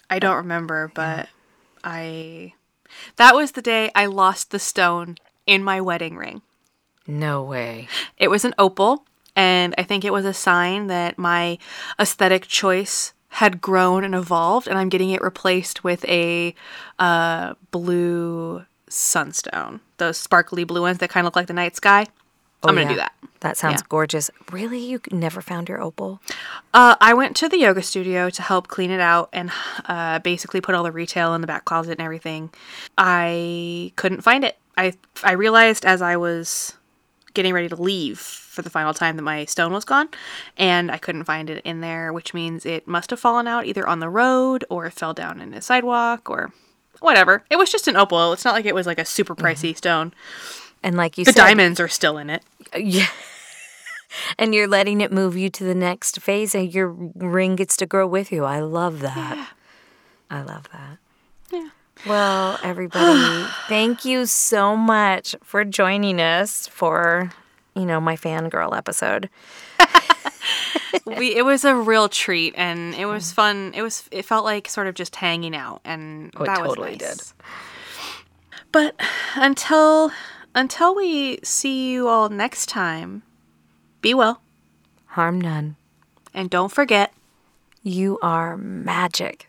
[SPEAKER 3] I don't remember, but I that was the day I lost the stone in my wedding ring.
[SPEAKER 1] No way.
[SPEAKER 3] It was an opal, and I think it was a sign that my aesthetic choice had grown and evolved, and I'm getting it replaced with a uh, blue sunstone. Those sparkly blue ones that kind of look like the night sky. I'm gonna
[SPEAKER 1] Oh, yeah.
[SPEAKER 3] do that.
[SPEAKER 1] That sounds
[SPEAKER 3] Yeah.
[SPEAKER 1] gorgeous. Really, you never found your opal?
[SPEAKER 3] Uh, I went to the yoga studio to help clean it out and uh, basically put all the retail in the back closet and everything. I couldn't find it. I I realized as I was getting ready to leave for the final time that my stone was gone, and I couldn't find it in there, which means it must have fallen out either on the road or it fell down in a sidewalk or whatever. It was just an opal. It's not like it was like a super mm-hmm. pricey stone.
[SPEAKER 1] And like you
[SPEAKER 3] The
[SPEAKER 1] said,
[SPEAKER 3] diamonds are still in it.
[SPEAKER 1] Uh, yeah. and you're letting it move you to the next phase and your ring gets to grow with you. I love that. I love that. Well, everybody, thank you so much for joining us for, you know, my fangirl episode.
[SPEAKER 3] we it was a real treat and it was fun it was it felt like sort of just hanging out and
[SPEAKER 1] Oh, it
[SPEAKER 3] that
[SPEAKER 1] totally
[SPEAKER 3] was
[SPEAKER 1] did.
[SPEAKER 3] but until until we see you all next time be well
[SPEAKER 1] Harm none.
[SPEAKER 3] and don't forget
[SPEAKER 1] You are magic.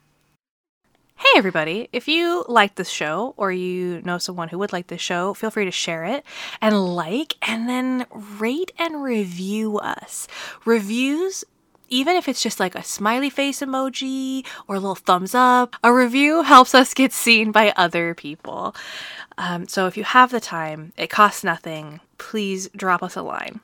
[SPEAKER 3] Hey, everybody. If you like this show or you know someone who would like this show, feel free to share it and like and then rate and review us. Reviews, even if it's just like a smiley face emoji or a little thumbs up, a review helps us get seen by other people. Um, so if you have the time, it costs nothing. Please drop us a line.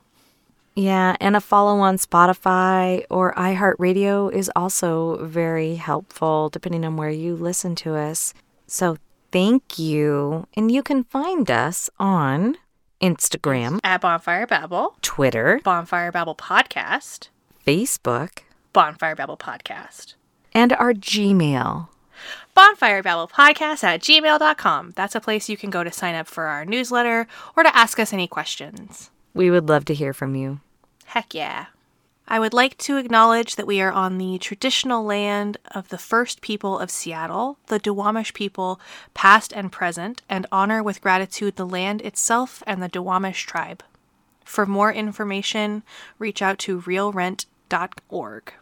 [SPEAKER 1] Yeah, and a follow on Spotify or iHeartRadio is also very helpful depending on where you listen to us. So thank you. And you can find us on Instagram,
[SPEAKER 3] At Bonfire Babble,
[SPEAKER 1] Twitter,
[SPEAKER 3] Bonfire Babble Podcast,
[SPEAKER 1] Facebook,
[SPEAKER 3] Bonfire Babble Podcast.
[SPEAKER 1] and our Gmail.
[SPEAKER 3] Bonfire Babble Podcast at gmail.com. That's a place you can go to sign up for our newsletter or to ask us any questions.
[SPEAKER 1] We would love to hear from you.
[SPEAKER 3] Heck yeah. I would like to acknowledge that we are on the traditional land of the first people of Seattle, the Duwamish people, past and present, and honor with gratitude the land itself and the Duwamish tribe. For more information, reach out to realrent.org.